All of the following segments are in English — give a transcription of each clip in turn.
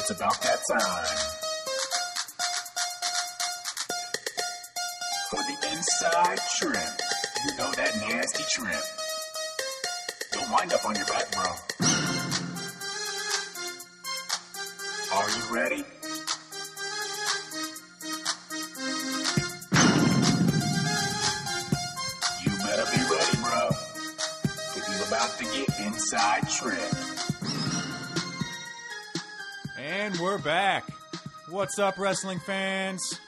It's about that time. For the inside trip. You know that nasty trim. Don't wind up on your back, bro. Are you ready? You better be ready, bro. Because you're about to get inside trip. And we're back. What's up, wrestling fans?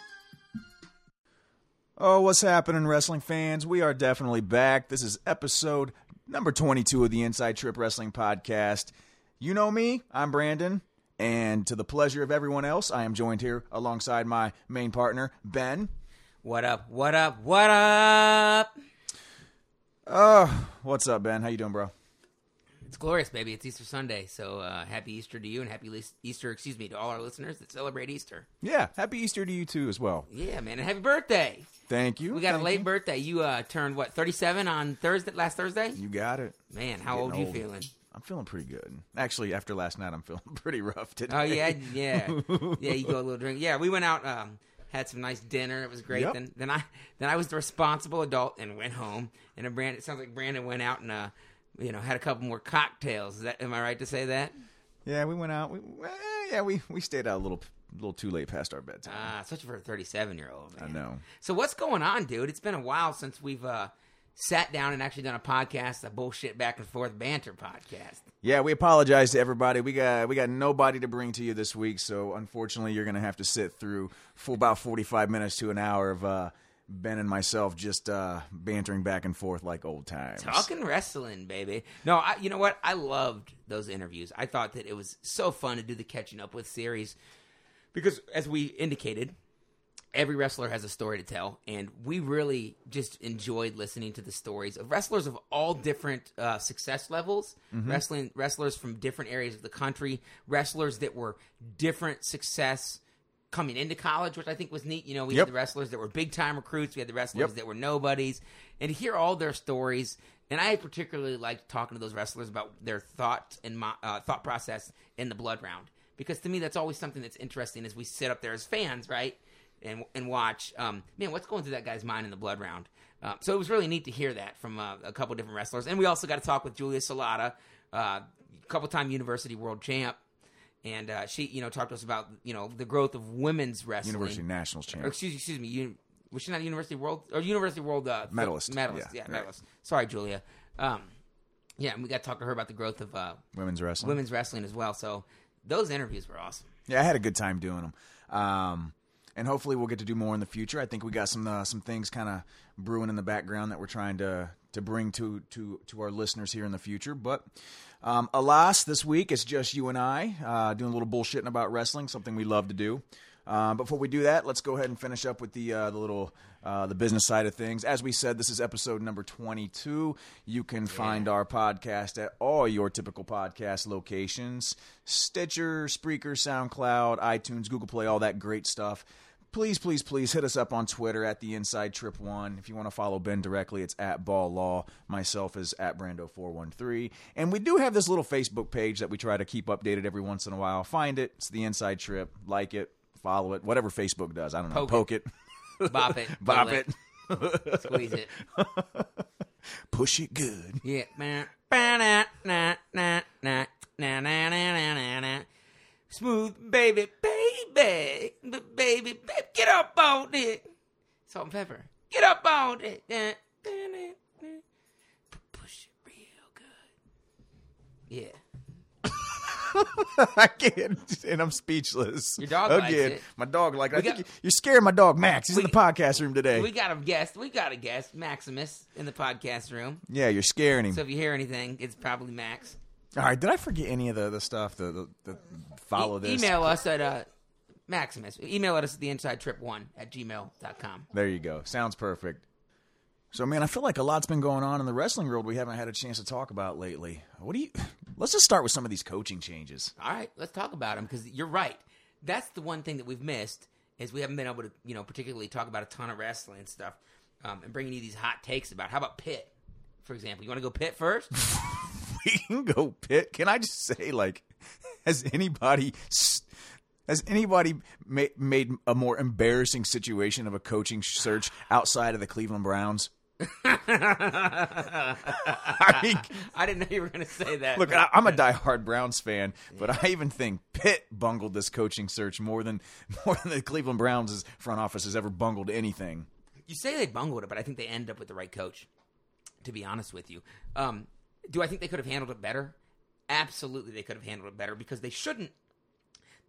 Oh, what's happening, wrestling fans? We are definitely back. This is episode number 22 of the Inside Trip Wrestling Podcast. You know me, I'm Brandon, and to the pleasure of everyone else, I am joined here alongside my main partner, Ben. What up? What up? What up? Oh, what's up, Ben? How you doing, bro? It's glorious, baby. It's Easter Sunday, so uh, happy Easter to you and happy Easter, excuse me, to all our listeners that celebrate Easter. Yeah, happy Easter to you too as well. Yeah, man, and happy birthday. Thank you. We got Thank a late you. birthday. You uh, turned what? Thirty-seven on Thursday, last Thursday. You got it. Man, how old you old. feeling? I'm feeling pretty good. Actually, after last night, I'm feeling pretty rough today. Oh yeah, yeah, yeah. You go a little drink. Yeah, we went out, um, had some nice dinner. It was great. Yep. Then, then I, then I was the responsible adult and went home. And Brandon, it sounds like Brandon went out and, uh, you know, had a couple more cocktails. Is that am I right to say that? Yeah, we went out. We, eh, yeah, we, we stayed out a little a little too late past our bedtime. Ah, especially for a thirty-seven year old. I know. So what's going on, dude? It's been a while since we've uh, sat down and actually done a podcast, a bullshit back and forth banter podcast. Yeah, we apologize to everybody. We got we got nobody to bring to you this week, so unfortunately, you're gonna have to sit through for about 45 minutes to an hour of uh, Ben and myself just uh, bantering back and forth like old times. Talking wrestling, baby. No, I, you know what? I loved those interviews. I thought that it was so fun to do the catching up with series because, as we indicated, every wrestler has a story to tell, and we really just enjoyed listening to the stories of wrestlers of all different uh, success levels. Wrestling wrestlers from different areas of the country, wrestlers that were different success coming into college, which I think was neat. You know, we Yep. had the wrestlers that were big time recruits, we had the wrestlers Yep. that were nobodies, and to hear all their stories. And I particularly liked talking to those wrestlers about their thought and mo- uh, thought process in the blood round because to me that's always something that's interesting as we sit up there as fans, right? And and watch, um, man, what's going through that guy's mind in the blood round. Uh, so it was really neat to hear that from uh, a couple different wrestlers, and we also got to talk with Julia Salata, uh, couple time University World Champ, and uh, she, you know, talked to us about you know the growth of women's wrestling. University Nationals Or, champ. excuse excuse me, you, was she not University World or University World uh, Medalist. Medalist, Yeah, yeah, right. medalist. Sorry, Julia. Um, yeah, and we got to talk to her about the growth of uh, Women's wrestling. women's wrestling as well. So those interviews were awesome. Yeah, I had a good time doing them. Um, and hopefully we'll get to do more in the future. I think we got some uh, some things kind of brewing in the background that we're trying to to bring to to to our listeners here in the future. But um, alas, this week it's just you and I uh, doing a little bullshitting about wrestling, something we love to do. Um, before we do that, let's go ahead and finish up with the uh, the little uh, the business side of things. As we said, this is episode number twenty two. You can find our podcast at all your typical podcast locations: Stitcher, Spreaker, SoundCloud, iTunes, Google Play, all that great stuff. Please, please, please hit us up on Twitter at the Inside Trip One. If you want to follow Ben directly, it's at Ball Law. Myself is at Brando four one three, and we do have this little Facebook page that we try to keep updated every once in a while. Find it. It's the Inside Trip. Like it, follow it, whatever Facebook does. I don't know. Poke Poke it, Bop it, bop pull it, squeeze it. push it good. Yeah, Smooth baby, baby, baby, baby, get up on it. Salt and pepper, get up on it. Push it real good. Yeah. I can't, and I'm speechless. Your dog likes again. it. My dog like. I We think you- you're scaring my dog Max. He's in the podcast room today. We got a guest. We got a guest, Maximus, in the podcast room. yeah, you're scaring him. So if you hear anything, it's probably Max. All right, did I forget any of the, the stuff? The, the, the follow E- this. Email us at uh, Maximus. Email us at the inside trip one at gmail.com. There you go. Sounds perfect. So, man, I feel like a lot's been going on in the wrestling world we haven't had a chance to talk about lately. What do you? Let's just start with some of these coaching changes. All right, let's talk about them because you're right. That's the one thing that we've missed is we haven't been able to, you know, particularly talk about a ton of wrestling and stuff, um, and bringing you these hot takes about. How about Pitt, for example? You want to go Pitt first? We can go Pitt. Can I just say, like, has anybody Has anybody ma- made a more embarrassing situation of a coaching search outside of the Cleveland Browns? I mean, I didn't know you were going to say that. look, I, I'm a diehard Browns fan, but I even think Pitt bungled this coaching search more than more than the Cleveland Browns' front office has ever bungled anything. You say they bungled it, but I think they end up with the right coach. To be honest with you, um, do I think they could have handled it better? Absolutely, they could have handled it better because they shouldn't.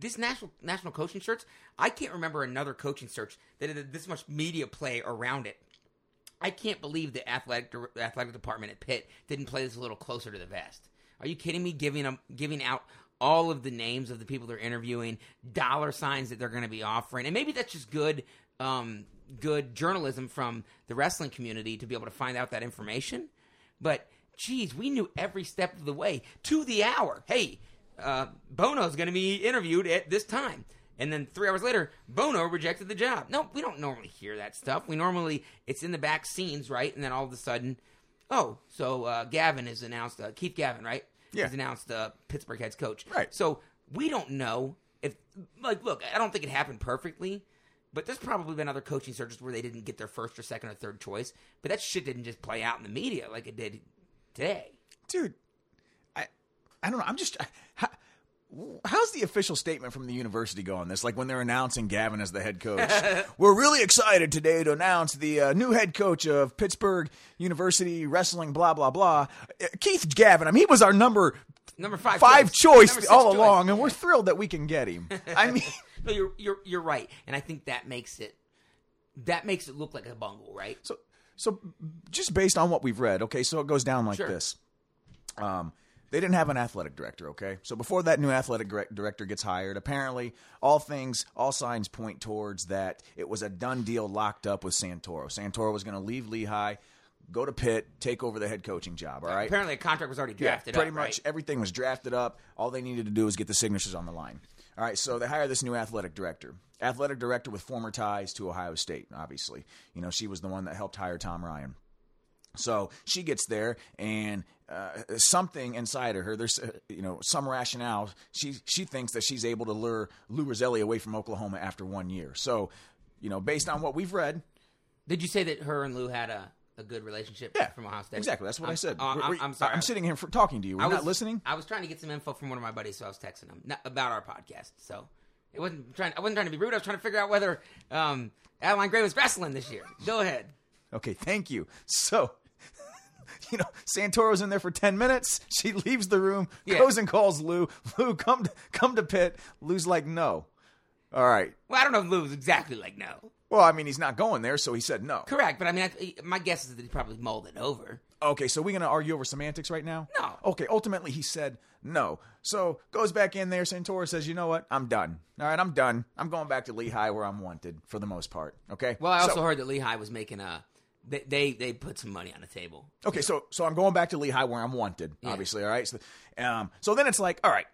This national national coaching search, I can't remember another coaching search that had this much media play around it. I can't believe the athletic athletic department at Pitt didn't play this a little closer to the vest. Are you kidding me? Giving them giving out all of the names of the people they're interviewing, dollar signs that they're going to be offering, and maybe that's just good um, good journalism from the wrestling community to be able to find out that information. But geez, we knew every step of the way to the hour. Hey, uh, Bono's going to be interviewed at this time. And then three hours later, Bono rejected the job. No, we don't normally hear that stuff. We normally, it's in the back scenes, right? And then all of a sudden, oh, so uh, Gavin is announced, uh, Keith Gavin, right? Yeah. He's announced uh, Pittsburgh head's coach. Right. So we don't know if, like, look, I don't think it happened perfectly, but there's probably been other coaching searches where they didn't get their first or second or third choice. But that shit didn't just play out in the media like it did today. dude i i don't know. I'm just how, how's the official statement from the university go on this like when they're announcing gavin as the head coach. We're really excited today to announce the uh, new head coach of pittsburgh university wrestling blah blah blah. Uh, keith gavin i mean he was our number Number five, five choice. Six all choice. along and we're thrilled that we can get him. I mean No, you're you're you're right, and I think that makes it that makes it look like a bungle, right? So, so just based on what we've read, okay, so it goes down like Sure. this. Um, they didn't have an athletic director, okay? So before that new athletic director gets hired, apparently all things, all signs point towards that it was a done deal locked up with Santoro. Santoro was going to leave Lehigh, go to Pitt, take over the head coaching job, all right? Apparently, a contract was already drafted. pretty up, much right? everything was drafted up. All they needed to do was get the signatures on the line. All right, so they hire this new athletic director. Athletic director with former ties to Ohio State, obviously. You know, she was the one that helped hire Tom Ryan. So she gets there, and uh, something inside of her, there's uh, you know some rationale. She she thinks that she's able to lure Lou Rosselli away from Oklahoma after one year. So, you know, based on what we've read, Did you say that her and Lou had a, a good relationship yeah, from Ohio State? exactly. That's what i I'm- said. oh, I'm, I'm sorry. I'm sitting here for, talking to you. We're I was not listening. I was trying to get some info from one of my buddies, so I was texting him not, about our podcast. So it wasn't trying. I wasn't trying to be rude. I was trying to figure out whether um, Adeline Gray was wrestling this year. Go ahead. Okay, thank you. So, you know, Santoro's in there for ten minutes. She leaves the room, Yeah. goes and calls Lou. Lou, come to, come to Pitt. Lou's like, no. All right. Well, I don't know if Lou was exactly like no. Well, I mean, he's not going there, so he said no. Correct, but I mean, I, my guess is that he probably mulled it over. Okay, so we're gonna argue over semantics right now? No. Okay, ultimately he said no. So goes back in there. Santoro says, you know what? I'm done. All right, I'm done. I'm going back to Lehigh where I'm wanted for the most part. Okay. Well, I also So- heard that Lehigh was making a. They, they they put some money on the table. Okay, so so I'm going back to Lehigh where I'm wanted, obviously. All right, so um, so then it's like, all right,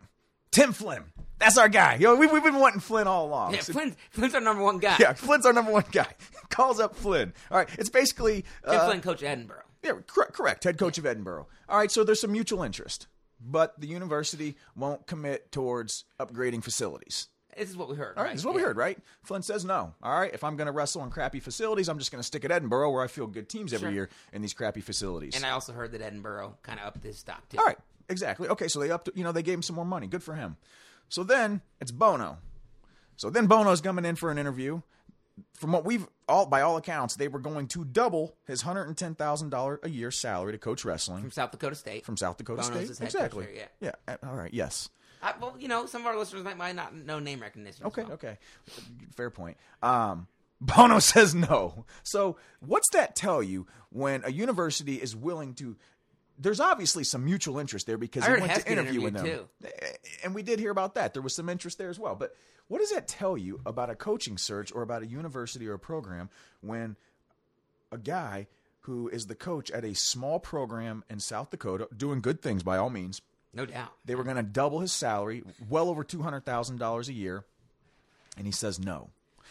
Tim Flynn, that's our guy. Yo, we, we've been wanting Flynn all along. Yeah, So- Flynn, Flynn's our number one guy. yeah, Flynn's our number one guy. Calls up Flynn. All right, it's basically Tim uh, Flynn, coach of Edinboro. yeah, cor- correct, head coach of Edinboro. All right, so there's some mutual interest, but the university won't commit towards upgrading facilities. This is what we heard. All right, this is what we heard, right? Flynn says no. All right, if I'm going to wrestle in crappy facilities, I'm just going to stick at Edinboro where I feel good teams every Sure. year in these crappy facilities. And I also heard that Edinboro kind of upped his stock too. All right, exactly. Okay, so they upped, you know, they gave him some more money. Good for him. So then it's Bono. So then Bono's coming in for an interview. From what we've all, by all accounts, they were going to double his hundred and ten thousand dollar a year salary to coach wrestling from South Dakota State. from South Dakota Bono's State. his head coach Exactly. yeah. Yeah. All right. Yes. I, well, you know, some of our listeners might, might not know name recognition. Okay. well. Okay. Fair point. Um, Bono says no. So what's that tell you when a university is willing to? There's obviously some mutual interest there because I he heard went to interview with them, interviewed, and we did hear about that. There was some interest there as well. But what does that tell you about a coaching search or about a university or a program when a guy who is the coach at a small program in South Dakota, doing good things by all means, No doubt. they were going to double his salary, well over two hundred thousand dollars a year, and he says no.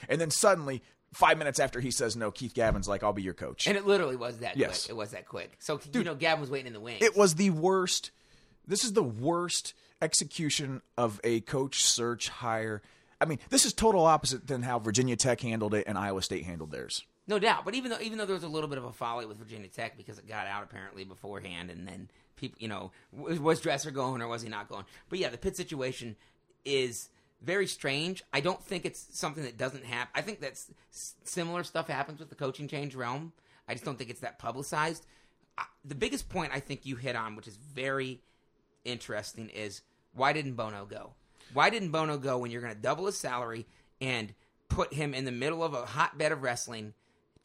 And then suddenly, five minutes after he says no, Keith Gavin's like, "I'll be your coach." And it literally was that Yes. quick. It was that quick. So, you know, Gavin was waiting in the wings. it was the worst. This is the worst execution of a coach search hire I mean, this is total opposite than how Virginia Tech handled it and Iowa State handled theirs. No doubt, but even though even though there was a little bit of a folly with Virginia Tech because it got out apparently beforehand, and then people, you know, was Dresser going or was he not going? But yeah, the Pitt situation is very strange. I don't think it's something that doesn't happen. I think that's s- similar stuff happens with the coaching change realm. I just don't think it's that publicized. I, the biggest point I think you hit on, which is very interesting, is why didn't Bono go? Why didn't Bono go when you're going to double his salary and put him in the middle of a hotbed of wrestling?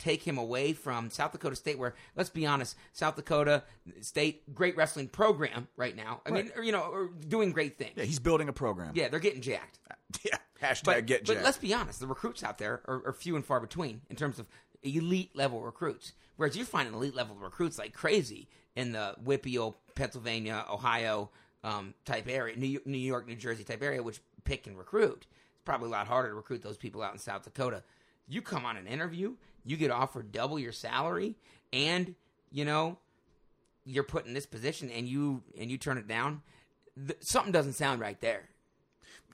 Take him away from South Dakota State, where let's be honest, South Dakota State great wrestling program right now. I mean, or, you know, or doing great things. Yeah, he's building a program. Yeah, they're getting jacked. yeah. Hashtag But, get but jacked. let's be honest, the recruits out there are, are few and far between in terms of elite level recruits. Whereas you're finding elite level recruits like crazy in the WPIAL, Pennsylvania, Ohio um, type area, New York, New York, New Jersey type area, which pick and recruit. It's probably a lot harder to recruit those people out in South Dakota. You come on an interview, you get offered double your salary, and you know you're put in this position, and you and you turn it down. Th- something doesn't sound right there.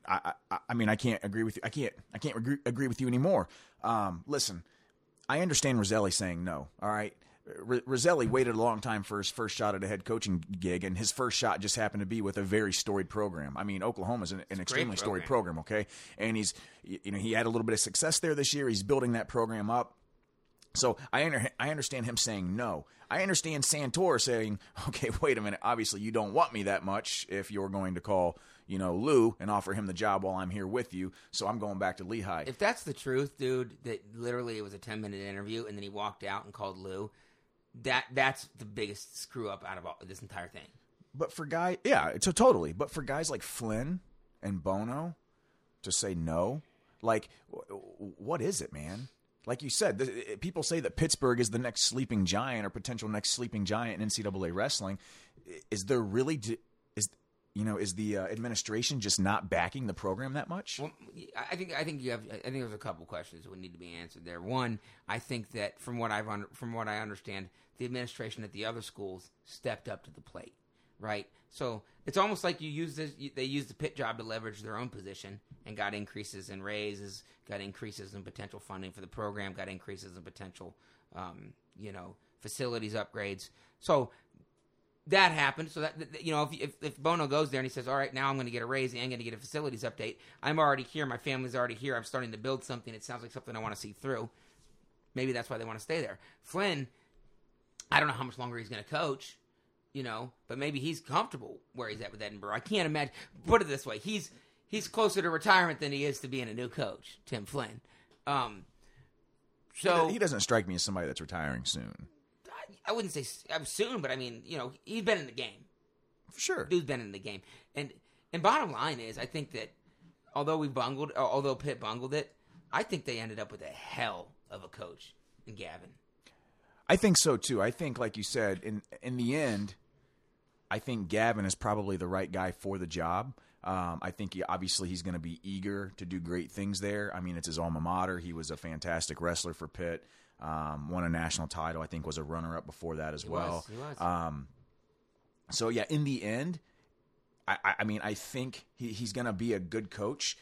I, I, I mean, I can't agree with you. I can't. I can't agree, agree with you anymore. Um, listen, I understand Rosselli saying no. All right, R- Rosselli waited a long time for his first shot at a head coaching gig, and his first shot just happened to be with a very storied program. I mean, Oklahoma's an, an extremely storied program. Okay, and he's you know he had a little bit of success there this year. He's building that program up. So I under, I understand him saying no. I understand Santor saying, okay, wait a minute. Obviously, you don't want me that much if you're going to call, you know, Lou and offer him the job while I'm here with you. So I'm going back to Lehigh. If that's the truth, dude, that literally it was a ten minute interview and then he walked out and called Lou, that that's the biggest screw up out of all, this entire thing. but for guy, yeah, so totally. But for guys like Flynn and Bono to say no, like, w- what is it, man? Like you said, the, people say that Pittsburgh is the next sleeping giant or potential next sleeping giant in NCAA wrestling. Is there really is you know is the uh, administration just not backing the program that much? Well, I think I think you have. I think there's a couple questions that would need to be answered there. One, I think that from what I've un, from what I understand, the administration at the other schools stepped up to the plate, right? So it's almost like you use this. They use the Pitt job to leverage their own position and got increases in raises, got increases in potential funding for the program, got increases in potential, um, you know, facilities upgrades. So that happened. So that you know, if, if if Bono goes there and he says, "All right, now I'm going to get a raise and I'm going to get a facilities update," I'm already here. My family's already here. I'm starting to build something. It sounds like something I want to see through. Maybe that's why they want to stay there. Flynn, I don't know how much longer he's going to coach, you know, but maybe he's comfortable where he's at with Edinboro. I can't imagine. Put it this way: he's he's closer to retirement than he is to being a new coach, Tim Flynn. Um, so he doesn't strike me as somebody that's retiring soon. I, I wouldn't say soon, but I mean, you know, he's been in the game. For sure. Dude's been in the game, and and bottom line is, I think that although we bungled, although Pitt bungled it, I think they ended up with a hell of a coach in Gavin. I think so too. I think, like you said, in in the end, I think Gavin is probably the right guy for the job. Um, I think he, obviously he's going to be eager to do great things there. I mean, it's his alma mater. He was a fantastic wrestler for Pitt. Um, won a national title. I think was a runner up before that as well. was, he was. Um, so yeah, in the end, I, I, I mean, I think he, he's going to be a good coach.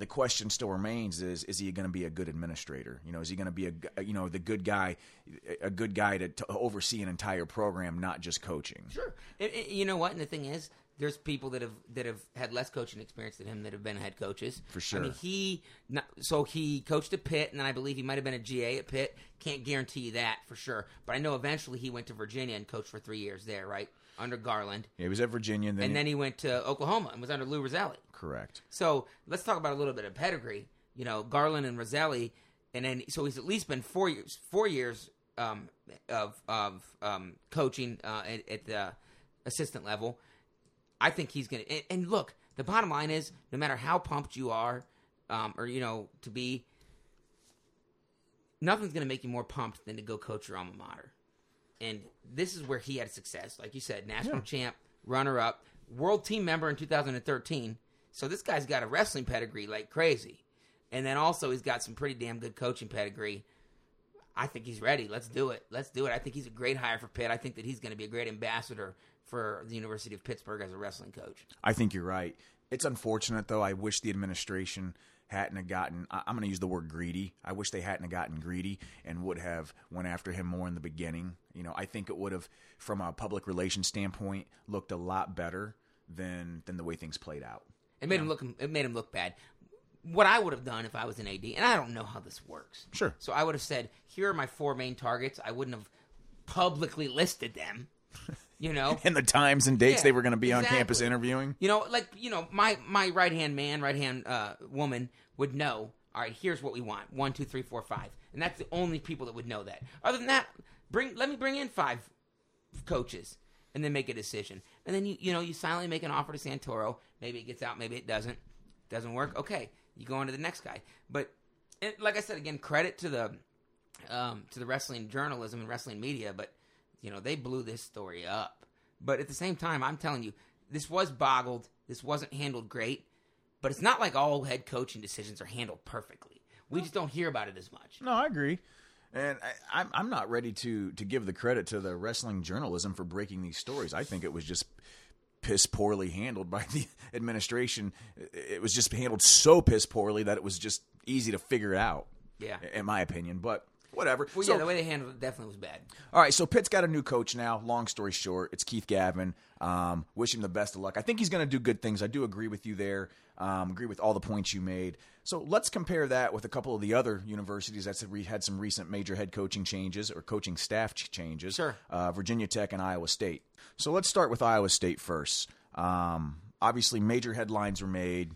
The question still remains: is is he going to be a good administrator? You know, is he going to be a you know the good guy, a good guy to, to oversee an entire program, not just coaching? Sure. And- and you know what? And the thing is, there's people that have that have had less coaching experience than him that have been head coaches. For sure. I mean, he not, so he coached at Pitt, and then I believe he might have been a GA at Pitt. Can't guarantee you that for sure, but I know eventually he went to Virginia and coached for three years there, right under Garland, Yeah, he was at Virginia, and then, and then he went to Oklahoma and was under Lou Rosselli. correct. So let's talk about a little bit of pedigree. You know, Garland and Rosselli, and then so he's at least been four years, four years um, of of um, coaching uh, at, at the assistant level. I think he's gonna. And, and look, the bottom line is, no matter how pumped you are, um, or you know, to be, nothing's gonna make you more pumped than to go coach your alma mater. And this is where he had success, like you said, national Yeah. champ, runner up, world team member in 2013. So this guy's got a wrestling pedigree like crazy, and then also he's got some pretty damn good coaching pedigree. I think he's ready. Let's do it. Let's do it. I think he's a great hire for Pitt. I think that he's going to be a great ambassador for the University of Pittsburgh as a wrestling coach. I think you're right. It's unfortunate though. I wish the administration hadn't have gotten. I- I'm going to use the word greedy. I wish they hadn't have gotten greedy and would have went after him more in the beginning. You know, I think it would have, from a public relations standpoint, looked a lot better than than the way things played out. It made him look. It made him look bad. What I would have done if I was an AD, and I don't know how this works. Sure. So I would have said, "Here are my four main targets." I wouldn't have publicly listed them. You know, And the times and dates Yeah, they were going to be on campus interviewing. You know, like you know, my my right hand man, right hand uh, woman would know. All right, here's what we want: one, two, three, four, five, and that's the only people that would know that. Other than that, bring let me bring in five coaches and then make a decision. And then you you know you silently make an offer to Santoro. Maybe it gets out, maybe it doesn't. Doesn't work. Okay, you go on to the next guy. But and like I said again, credit to the um, to the wrestling journalism and wrestling media, but you know they blew this story up. But at the same time, I'm telling you, this was boggled. This wasn't handled great. But it's not like all head coaching decisions are handled perfectly. We just don't hear about it as much. No, I agree. And I, I'm I'm not ready to to give the credit to the wrestling journalism for breaking these stories. I think it was just piss poorly handled by the administration. It was just handled so piss poorly that it was just easy to figure it out. Yeah. in my opinion. But whatever. Well, So- yeah, the way they handled it definitely was bad. all right, so Pitt's got a new coach now. Long story short, it's Keith Gavin. Um, wish him the best of luck. I think he's going to do good things. I do agree with you there. Um, agree with all the points you made. So let's compare that with a couple of the other universities that said we had some recent major head coaching changes or coaching staff changes. Sure. Uh, Virginia Tech and Iowa State. So let's start with Iowa State first. Um, obviously, major headlines were made.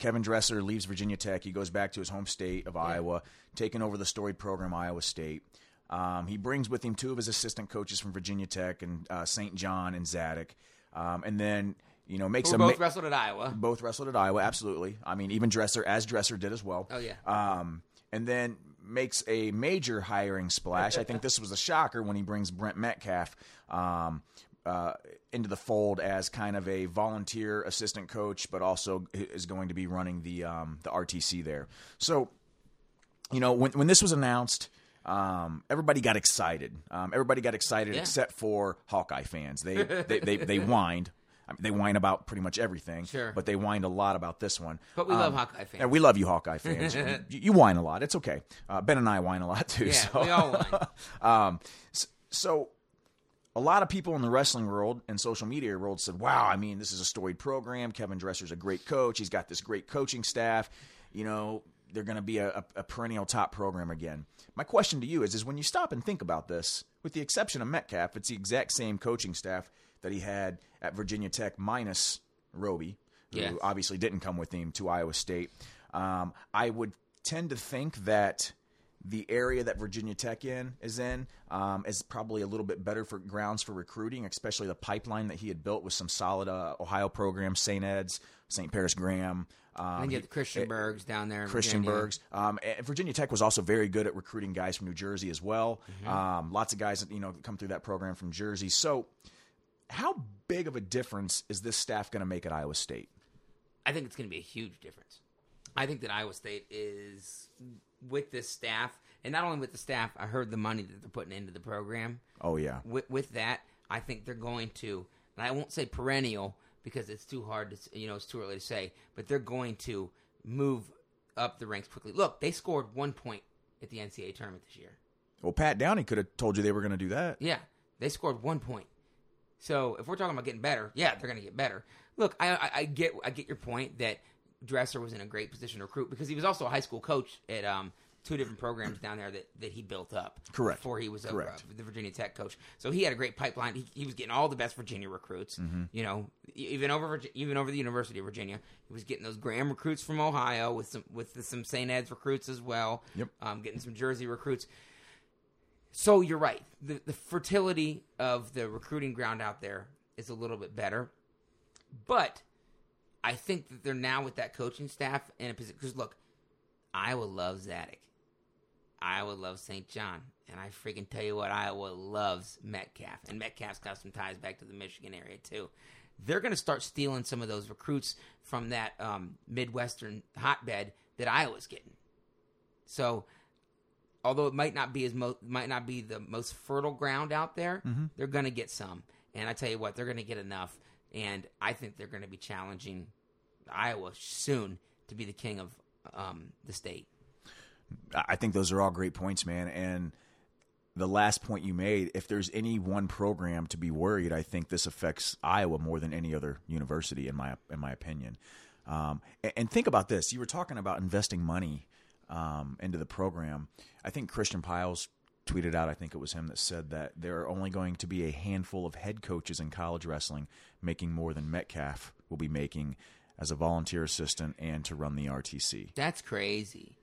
Kevin Dresser leaves Virginia Tech. He goes back to his home state of Iowa, taking over the storied program, Iowa State. Um, he brings with him two of his assistant coaches from Virginia Tech and uh, St. John and Zadick. Um, and then, you know, makes Who a both ma- wrestled at Iowa. both wrestled at Iowa, absolutely. I mean, even Dresser, as Dresser did as well. Oh, yeah. Um, and then makes a major hiring splash. I think this was a shocker when he brings Brent Metcalf um, uh, into the fold as kind of a volunteer assistant coach, but also is going to be running the um, the RTC there. So you know, when when this was announced, um, everybody got excited. Um, everybody got excited Yeah. except for Hawkeye fans. They they they, they whined. I mean, they whine about pretty much everything, Sure. but they whined a lot about this one. But we love Hawkeye fans. And we love you, Hawkeye fans. you, you whine a lot. It's okay. Uh, ben and I whine a lot too. Yeah, so. we all whine. um, s- so a lot of people in the wrestling world and social media world said, "Wow, I mean, this is a storied program. Kevin Dresser's a great coach. He's got this great coaching staff. You know, they're going to be a, a, perennial top program again." My question to you is: Is when you stop and think about this, with the exception of Metcalf, it's the exact same coaching staff that he had at Virginia Tech, minus Robie, who Yes. obviously didn't come with him to Iowa State. Um, I would tend to think that the area that Virginia Tech in is in um, is probably a little bit better for grounds for recruiting, especially the pipeline that he had built with some solid uh, Ohio programs, St. Ed's, St. Paris Graham. Um, and you get the Christian Bergs down there. Christian Virginia. Bergs. Um, and Virginia Tech was also very good at recruiting guys from New Jersey as well. Mm-hmm. Um, lots of guys you know come through that program from Jersey. So, how big of a difference is this staff going to make at Iowa State? I think it's going to be a huge difference. I think that Iowa State is with this staff, and not only with the staff. I heard the money that they're putting into the program. Oh yeah, With, with that, I think they're going to, and I won't say perennial because it's too hard to, you know, it's too early to say, but they're going to move up the ranks quickly. Look, they scored one point at the NCAA tournament this year. well Pat Downey could have told you they were going to do that. Yeah, they scored one point. So if we're talking about getting better, yeah, they're going to get better. Look, I, I, I get I get your point that Dresser was in a great position to recruit because he was also a high school coach at um, two different programs down there that, that he built up. Correct. Before he was Correct. uh, the Virginia Tech coach, so he had a great pipeline. He, he was getting all the best Virginia recruits. Mm-hmm. You know, even over even over the University of Virginia, he was getting those Graham recruits from Ohio with some with some St. Ed's recruits as well. Yep. Um, getting some Jersey recruits. So you're right. The the fertility of the recruiting ground out there is a little bit better, but I think that they're now with that coaching staff in a position. Because look, Iowa loves Zadick. Iowa loves St. John, and I freaking tell you what, Iowa loves Metcalf, and Metcalf's got some ties back to the Michigan area too. They're going to start stealing some of those recruits from that um, Midwestern hotbed that Iowa's getting. So although it might not be as mo- might not be the most fertile ground out there, they're going to get some. And I tell you what, they're going to get enough. And I think they're going to be challenging Iowa soon to be the king of um, the state. I think those are all great points, man. And the last point you made, if there's any one program to be worried, I think this affects Iowa more than any other university, in my in my opinion. Um, and, think about this: you were talking about investing money um, into the program. I think Christian Pyles tweeted out, I think it was him that said that there are only going to be a handful of head coaches in college wrestling making more than Metcalf will be making as a volunteer assistant and to run the RTC. That's crazy.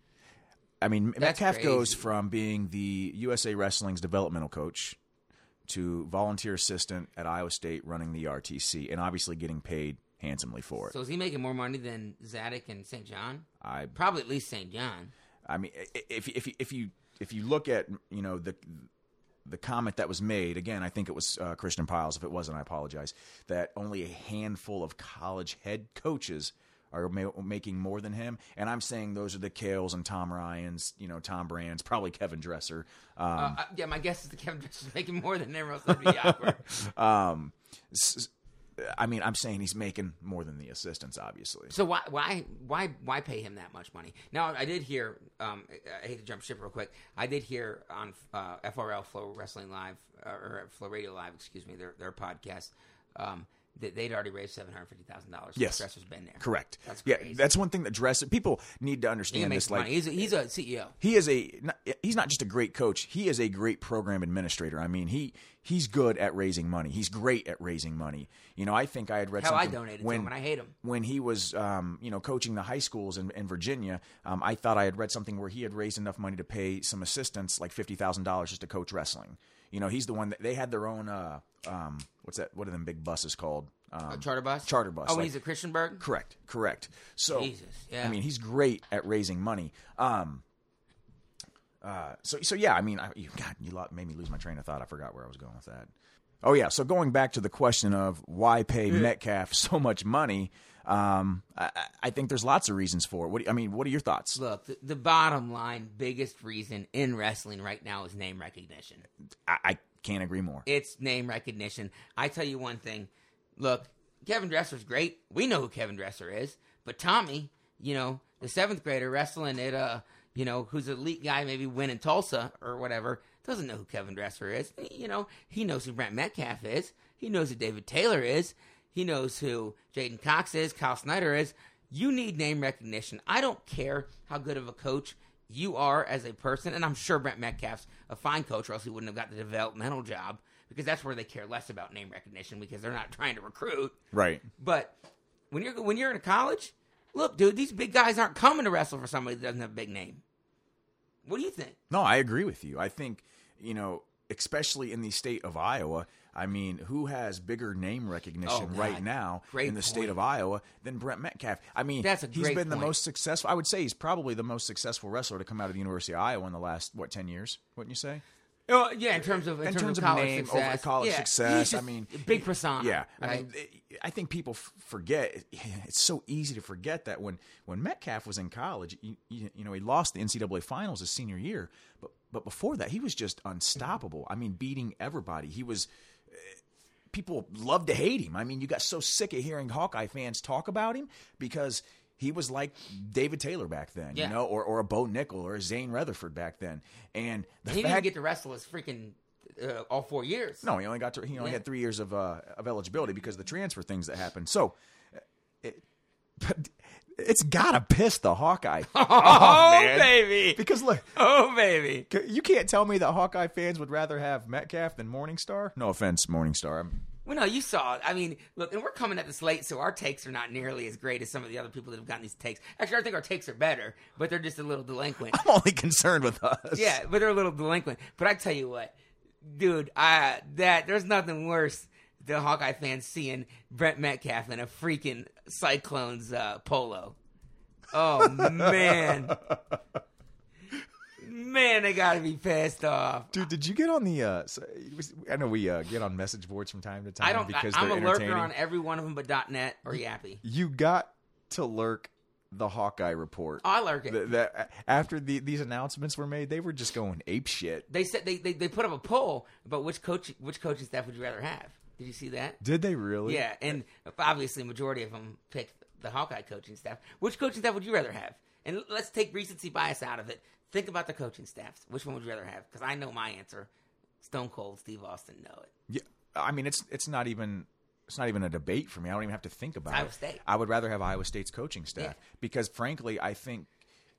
I mean, That's Metcalf crazy. goes from being the USA Wrestling's developmental coach to volunteer assistant at Iowa State running the RTC and obviously getting paid handsomely for it. So is he making more money than Zadick and St. John? I Probably at least St. John. I mean, if if if you if you look at you know the the comment that was made again, I think it was uh, Christian Pyles. If it wasn't, I apologize. That only a handful of college head coaches are ma- making more than him, and I'm saying those are the Caels and Tom Ryan's, you know, Tom Brands, probably Kevin Dresser. Um, Uh, uh, yeah, my guess is that Kevin Dresser's making more than everyone else. That'd be awkward. um, s- I mean, I'm saying he's making more than the assistants, obviously. So why why why why pay him that much money? Now I did hear. Um, I hate to jump ship real quick. I did hear on uh, FRL FloWrestling Live uh, or Flo Radio Live, excuse me, their their podcast. Um, they'd already raised seven hundred fifty thousand dollars. Yes. Dresser's been there. Correct. That's yeah, that's one thing that Dresser people need to understand. This like. He's a, he's a CEO. he is a he's not just a great coach he is a great program administrator i mean he he's good at raising money he's great at raising money you know i think i had read Hell, I something donated when to him, and I hate him. when he was um, you know coaching the high schools in, in virginia um, i thought i had read something where he had raised enough money to pay some assistants like $50000 just to coach wrestling you know he's the one that they had their own uh, um, what's that what are them big buses called um, A charter bus. charter bus Oh, like- he's a Christiansburg. Correct, correct. So, Jesus, yeah. I mean, he's great at raising money. Um, uh, so, so yeah, I mean, I, you, God, you made me lose my train of thought. I forgot where I was going with that. Oh yeah, so going back to the question of why pay Metcalf so much money, um, I, I- think there's lots of reasons for it. What do I mean, what are your thoughts? Look, the, the bottom line, biggest reason in wrestling right now is name recognition. I, I can't agree more. It's name recognition. I tell you one thing. Look, Kevin Dresser's great. We know who Kevin Dresser is. But Tommy, you know, the seventh grader wrestling at uh, you know, who's an elite guy, maybe winning Tulsa or whatever, doesn't know who Kevin Dresser is. You know, he knows who Brent Metcalf is. He knows who David Taylor is. He knows who J'den Cox is, Kyle Snyder is. You need name recognition. I don't care how good of a coach you are as a person, and I'm sure Brent Metcalf's a fine coach, or else he wouldn't have got the developmental job because that's where they care less about name recognition because they're not trying to recruit. Right. But when you're when you're in a college, look, dude, these big guys aren't coming to wrestle for somebody that doesn't have a big name. What do you think? No, I agree with you. I think, you know, especially in the state of Iowa, I mean, who has bigger name recognition Oh, right now Great in the state of Iowa than Brent Metcalf? I mean, That's a he's been the most successful. I would say he's probably the most successful wrestler to come out of the University of Iowa in the last what ten years? Wouldn't you say? Oh, yeah, in terms of in, In terms, terms of college name, success, over college Yeah, success, I mean, big persona. Yeah, I mean, I think people forget. It's so easy to forget that when when Metcalf was in college, you, you know, he lost the NCAA finals his senior year, but but before that, he was just unstoppable. I mean, beating everybody. He was. People loved to hate him. I mean, you got so sick of hearing Hawkeye fans talk about him because he was like David Taylor back then, Yeah. you know, or, or a Bo Nickal or a Zain Retherford back then. And the he didn't get to wrestle his freaking uh, all four years. no, he only got to, he only Yeah. had three years of uh, of eligibility because of the transfer things that happened. So, it, but it's gotta piss the Hawkeye. Oh, off, man. baby. Because look, Oh baby. you can't tell me that Hawkeye fans would rather have Metcalf than Morningstar. No offense, Morningstar. I'm, Well, no, you saw it. I mean, look, and we're coming at this late, so our takes are not nearly as great as some of the other people that have gotten these takes. Actually, I think our takes are better, but they're just a little delinquent. I'm only concerned with us. yeah, but they're a little delinquent. But I tell you what, dude, I that there's nothing worse than Hawkeye fans seeing Brent Metcalf in a freaking Cyclones uh, polo. Oh man, man, they gotta be pissed off. Dude, did you get on the? Uh, I know we uh, get on message boards from time to time I don't. because I, I'm a lurker on every one of them, but .net or Yappy. you got to lurk the Hawkeye report. Oh, I lurk it. The- that after the, these announcements were made, they were just going ape shit. They said they, they, they put up a poll about which coach which coaching staff would you rather have. Did you see that? Did they really? Yeah, and obviously majority of them picked the Hawkeye coaching staff. Which coaching staff would you rather have? And let's take recency bias out of it. Think about the coaching staffs. Which one would you rather have? Because I know my answer. Stone Cold Steve Austin know it. Yeah, I mean it's it's not even it's not even a debate for me. I don't even have to think about Iowa it. State. I would rather have Iowa State's coaching staff Yeah. because, frankly, I think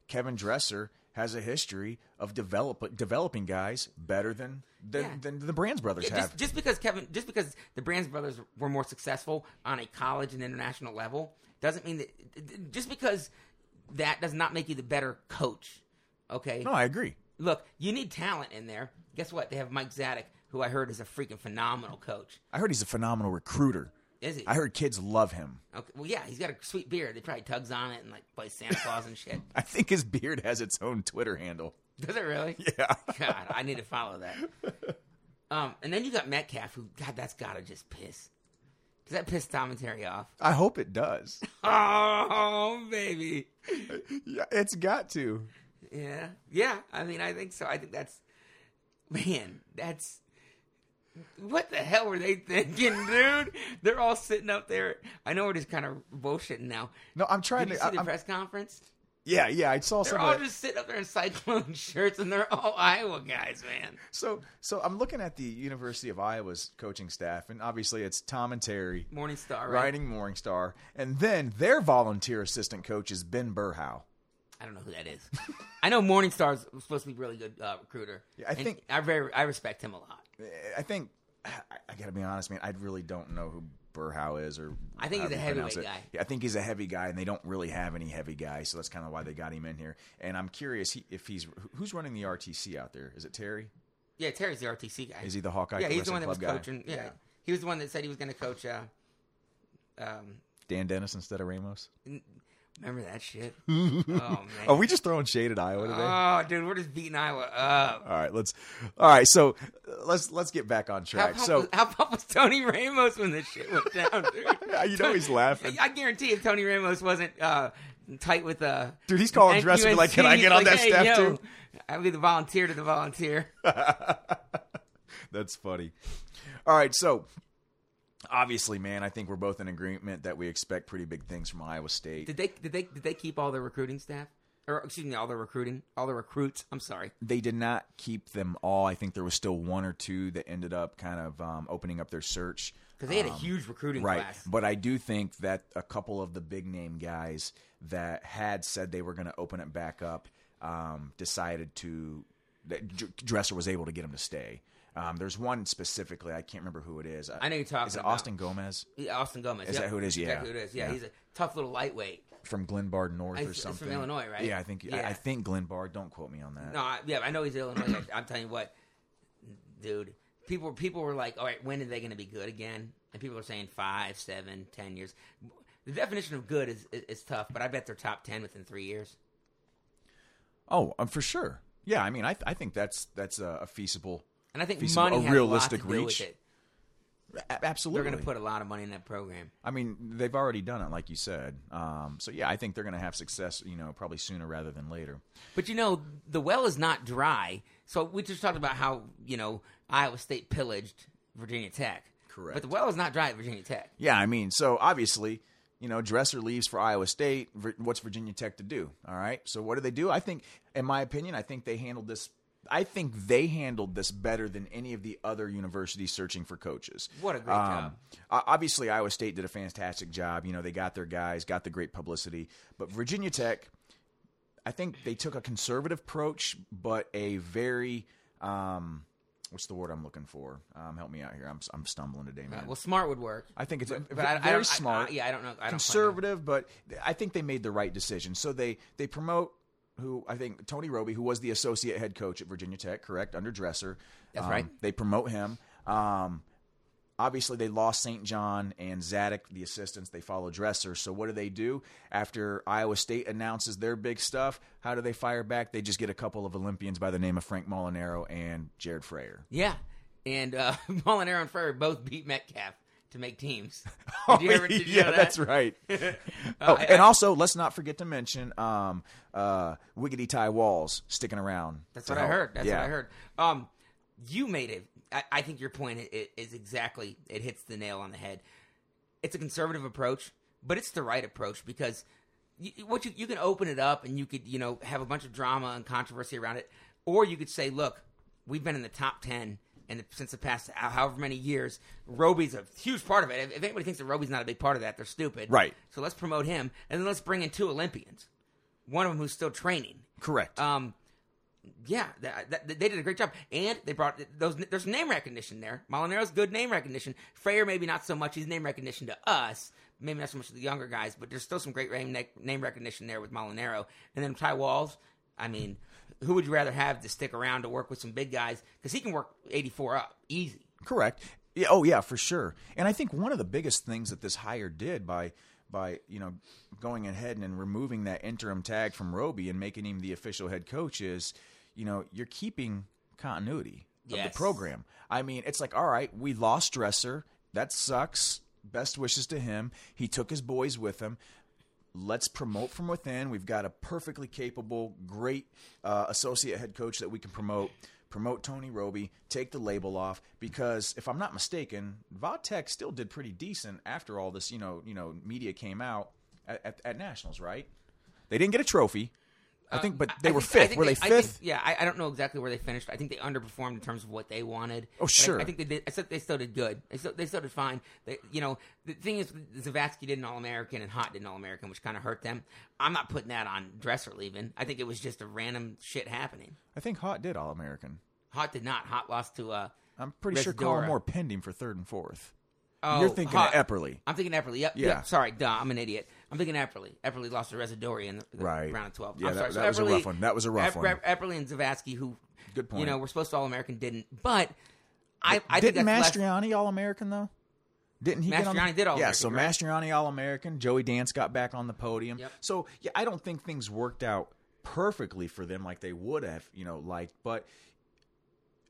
Kevin Dresser has a history of develop, developing guys better than than, Yeah. than the Brands brothers Yeah, have. just, just because Kevin, just because the Brands brothers were more successful on a college and international level, doesn't mean that. Just because that does not make you the better coach. Okay. no, I agree. Look, you need talent in there. Guess what? They have Mike Zadick, who I heard is a freaking phenomenal coach. I heard he's a phenomenal recruiter. Is he? I heard kids love him. Okay. Well, yeah, he's got a sweet beard. They probably tugs on it and like plays Santa Claus and shit. I think his beard has its own Twitter handle. Does it really? Yeah. God, I need to follow that. Um, and then you got Metcalf, who God, that's gotta just piss. Does that piss Tom and Terry off? I hope it does. Oh, baby. yeah, it's got to. Yeah, yeah. I mean, I think so. I think that's man. That's what the hell were they thinking, dude? They're all sitting up there. I know we're just kind of bullshitting now. No, I'm trying Did you to. see I, the I'm- press conference? yeah, yeah. I saw They're some. all of that. just sitting up there in cyclone shirts, and they're all Iowa guys, man. So, so I'm looking at the University of Iowa's coaching staff, and obviously it's Tom and Terry, Morningstar, right? writing Morningstar, and then their volunteer assistant coach is Ben Berhow. I don't know who that is. I know Morningstar's supposed to be a really good uh, recruiter. Yeah, I think- I very I respect him a lot. I think I, I got to be honest, man. I really don't know who Berhow is, or I think he's a heavyweight guy. Yeah, I think he's a heavy guy, and they don't really have any heavy guys, so that's kind of why they got him in here. And I'm curious he, if he's who's running the RTC out there. Is it Terry? Yeah, Terry's the RTC guy. Is he the Hawkeye? yeah, he's the one that was guy? coaching. Yeah. Yeah. he was the one that said he was going to coach. Uh, um, Dan Dennis instead of Ramos. Remember that shit? oh man. Are we just throwing shade at Iowa today? Oh, dude, we're just beating Iowa up. All right, let's. All right, so let's let's get back on track. pumped, So was, how pumped was Tony Ramos when this shit went down, dude? you know he's laughing, I guarantee if Tony Ramos wasn't uh, tight with uh, dude. He's calling be like, "Can I get on like, that hey, staff yo, too?" I'll be the volunteer to the volunteer. That's funny. All right, so obviously, man, I think we're both in agreement that we expect pretty big things from Iowa State. Did they did they did they keep all their recruiting staff? Or excuse me, all the recruiting, all the recruits. I'm sorry. they did not keep them all. I think there was still one or two that ended up kind of um, opening up their search. Because they had a huge recruiting Right. class. But I do think that a couple of the big name guys that had said they were going to open it back up um, decided to. That Dresser was able to get them to stay. Um, there's one specifically, I can't remember who it is. I know you're talking Is it about. Austin Gomez Yeah, Austin Gomez. Is Yep. that who it is? Yeah. exactly who it is. Yeah, Yeah. he's a tough little lightweight. from Glenbard North or it's from something? Illinois, right? Yeah, I think I, Yeah. I think Glenbard. Don't quote me on that. No, I, yeah, I know he's Illinois. I'm telling you what, dude. People people were like, all right, when are they going to be good again? And people are saying five, seven, ten years. The definition of good is, is is tough, but I bet they're top ten within three years. Oh, um, for sure. Yeah, I mean, I I think that's that's a, a feasible. And I think feasible- money a has realistic a lot to do reach. Absolutely, They're going to put a lot of money in that program. I mean, they've already done it, like you said. Um, so yeah, I think they're going to have success. You know, probably sooner rather than later. But you know, the well is not dry. So we just talked about how you know Iowa State pillaged Virginia Tech. Correct. But the well is not dry at Virginia Tech. Yeah, I mean, so obviously, you know, Dresser leaves for Iowa State. What's Virginia Tech to do? All right. So what do they do? I think, in my opinion, I think they handled this. I think they handled this better than any of the other universities searching for coaches. What a great job. Obviously, Iowa State did a fantastic job. You know, they got their guys, got the great publicity. But Virginia Tech, I think they took a conservative approach, but a very um, what's the word I'm looking for? Um, help me out here. I'm I'm stumbling today, man. Well, smart would work. I think it's a, But I, I very I- smart, I, yeah, I don't know. I don't conservative, but I think they made the right decision. So they they promote who I think Tony Robie, who was the associate head coach at Virginia Tech, correct under Dresser. That's Um, right. They promote him. Um, obviously, they lost St. John and Zadick, the assistants. They follow Dresser. So what do they do after Iowa State announces their big stuff? How do they fire back? They just get a couple of Olympians by the name of Frank Molinaro and Jared Frayer. Yeah, and uh, Molinaro and Frayer both beat Metcalf to make teams. Oh, Did you ever? Yeah, that? that's right. oh, I- and I- also, let's not forget to mention um, uh, Wiggity Ty Walz sticking around. That's what I heard. That's yeah. what I heard. Um, you made it. I, I think your point i- i- is exactly. It hits the nail on the head. It's a conservative approach, but it's the right approach because you, what you, you can open it up and you could you know have a bunch of drama and controversy around it, or you could say, look, we've been in the top ten. And since the past however many years, Robie's a huge part of it. If anybody thinks that Robie's not a big part of that, they're stupid. Right. So let's promote him, and then let's bring in two Olympians. One of them who's still training. Correct. Um, yeah, that, that, they did a great job, and they brought those. There's name recognition there. Molinaro's good name recognition. Frayer maybe not so much. He's name recognition to us, maybe not so much to the younger guys, but there's still some great name, name recognition there with Molinero. And then Ty Walz. I mean, who would you rather have to stick around to work with some big guys? Because he can work 84 up easy. Correct. Yeah, oh yeah, for sure. And I think one of the biggest things that this hire did by by you know going ahead and removing that interim tag from Robie and making him the official head coach is, you know, you're keeping continuity of Yes. the program. I mean, it's like, all right, we lost Dresser. That sucks. Best wishes to him. He took his boys with him. Let's promote from within. We've got a perfectly capable, great uh, associate head coach that we can promote. Promote Tony Robie, take the label off because if I'm not mistaken, Vodtech still did pretty decent after all this, you know, you know, media came out at, at, at nationals, right? They didn't get a trophy, I think, but they Uh, I were think- fifth. Were they, think- fifth? yeah, I, I don't know exactly where they finished. I think they underperformed in terms of what they wanted. Oh, But I- sure. I, think they did. I said they still did good. They still, they still did fine. They, you know, the thing is, Zavatsky did an All American and Haught did an All American, which kind of hurt them. I'm not putting that on Dresser leaving. I think it was just a random shit happening. I think Haught did All American. Haught did not. Haught lost to. uh I'm pretty sure Colin Residora. Moore pinned him for third and fourth. oh, You're thinking Haught. Epperly. I'm thinking Epperly. Yep. Yeah. Yep. Sorry, duh. I'm an idiot. I'm thinking Epperly. Epperly lost to Residori in the, the Right. round of 12. Yeah, I'm that- sorry. that was a rough one. That was a rough Ep- one. Epperly and Zavatsky, who Good point. you know, we're supposed to All American, didn't. But I, I think Didn't Mastriani All American though? Didn't he? get on Mastriani did Yeah, All-American, so right? Mastriani All American. Joey Dance got back on the podium. Yep. So yeah, I don't think things worked out perfectly for them like they would have, you know, liked. But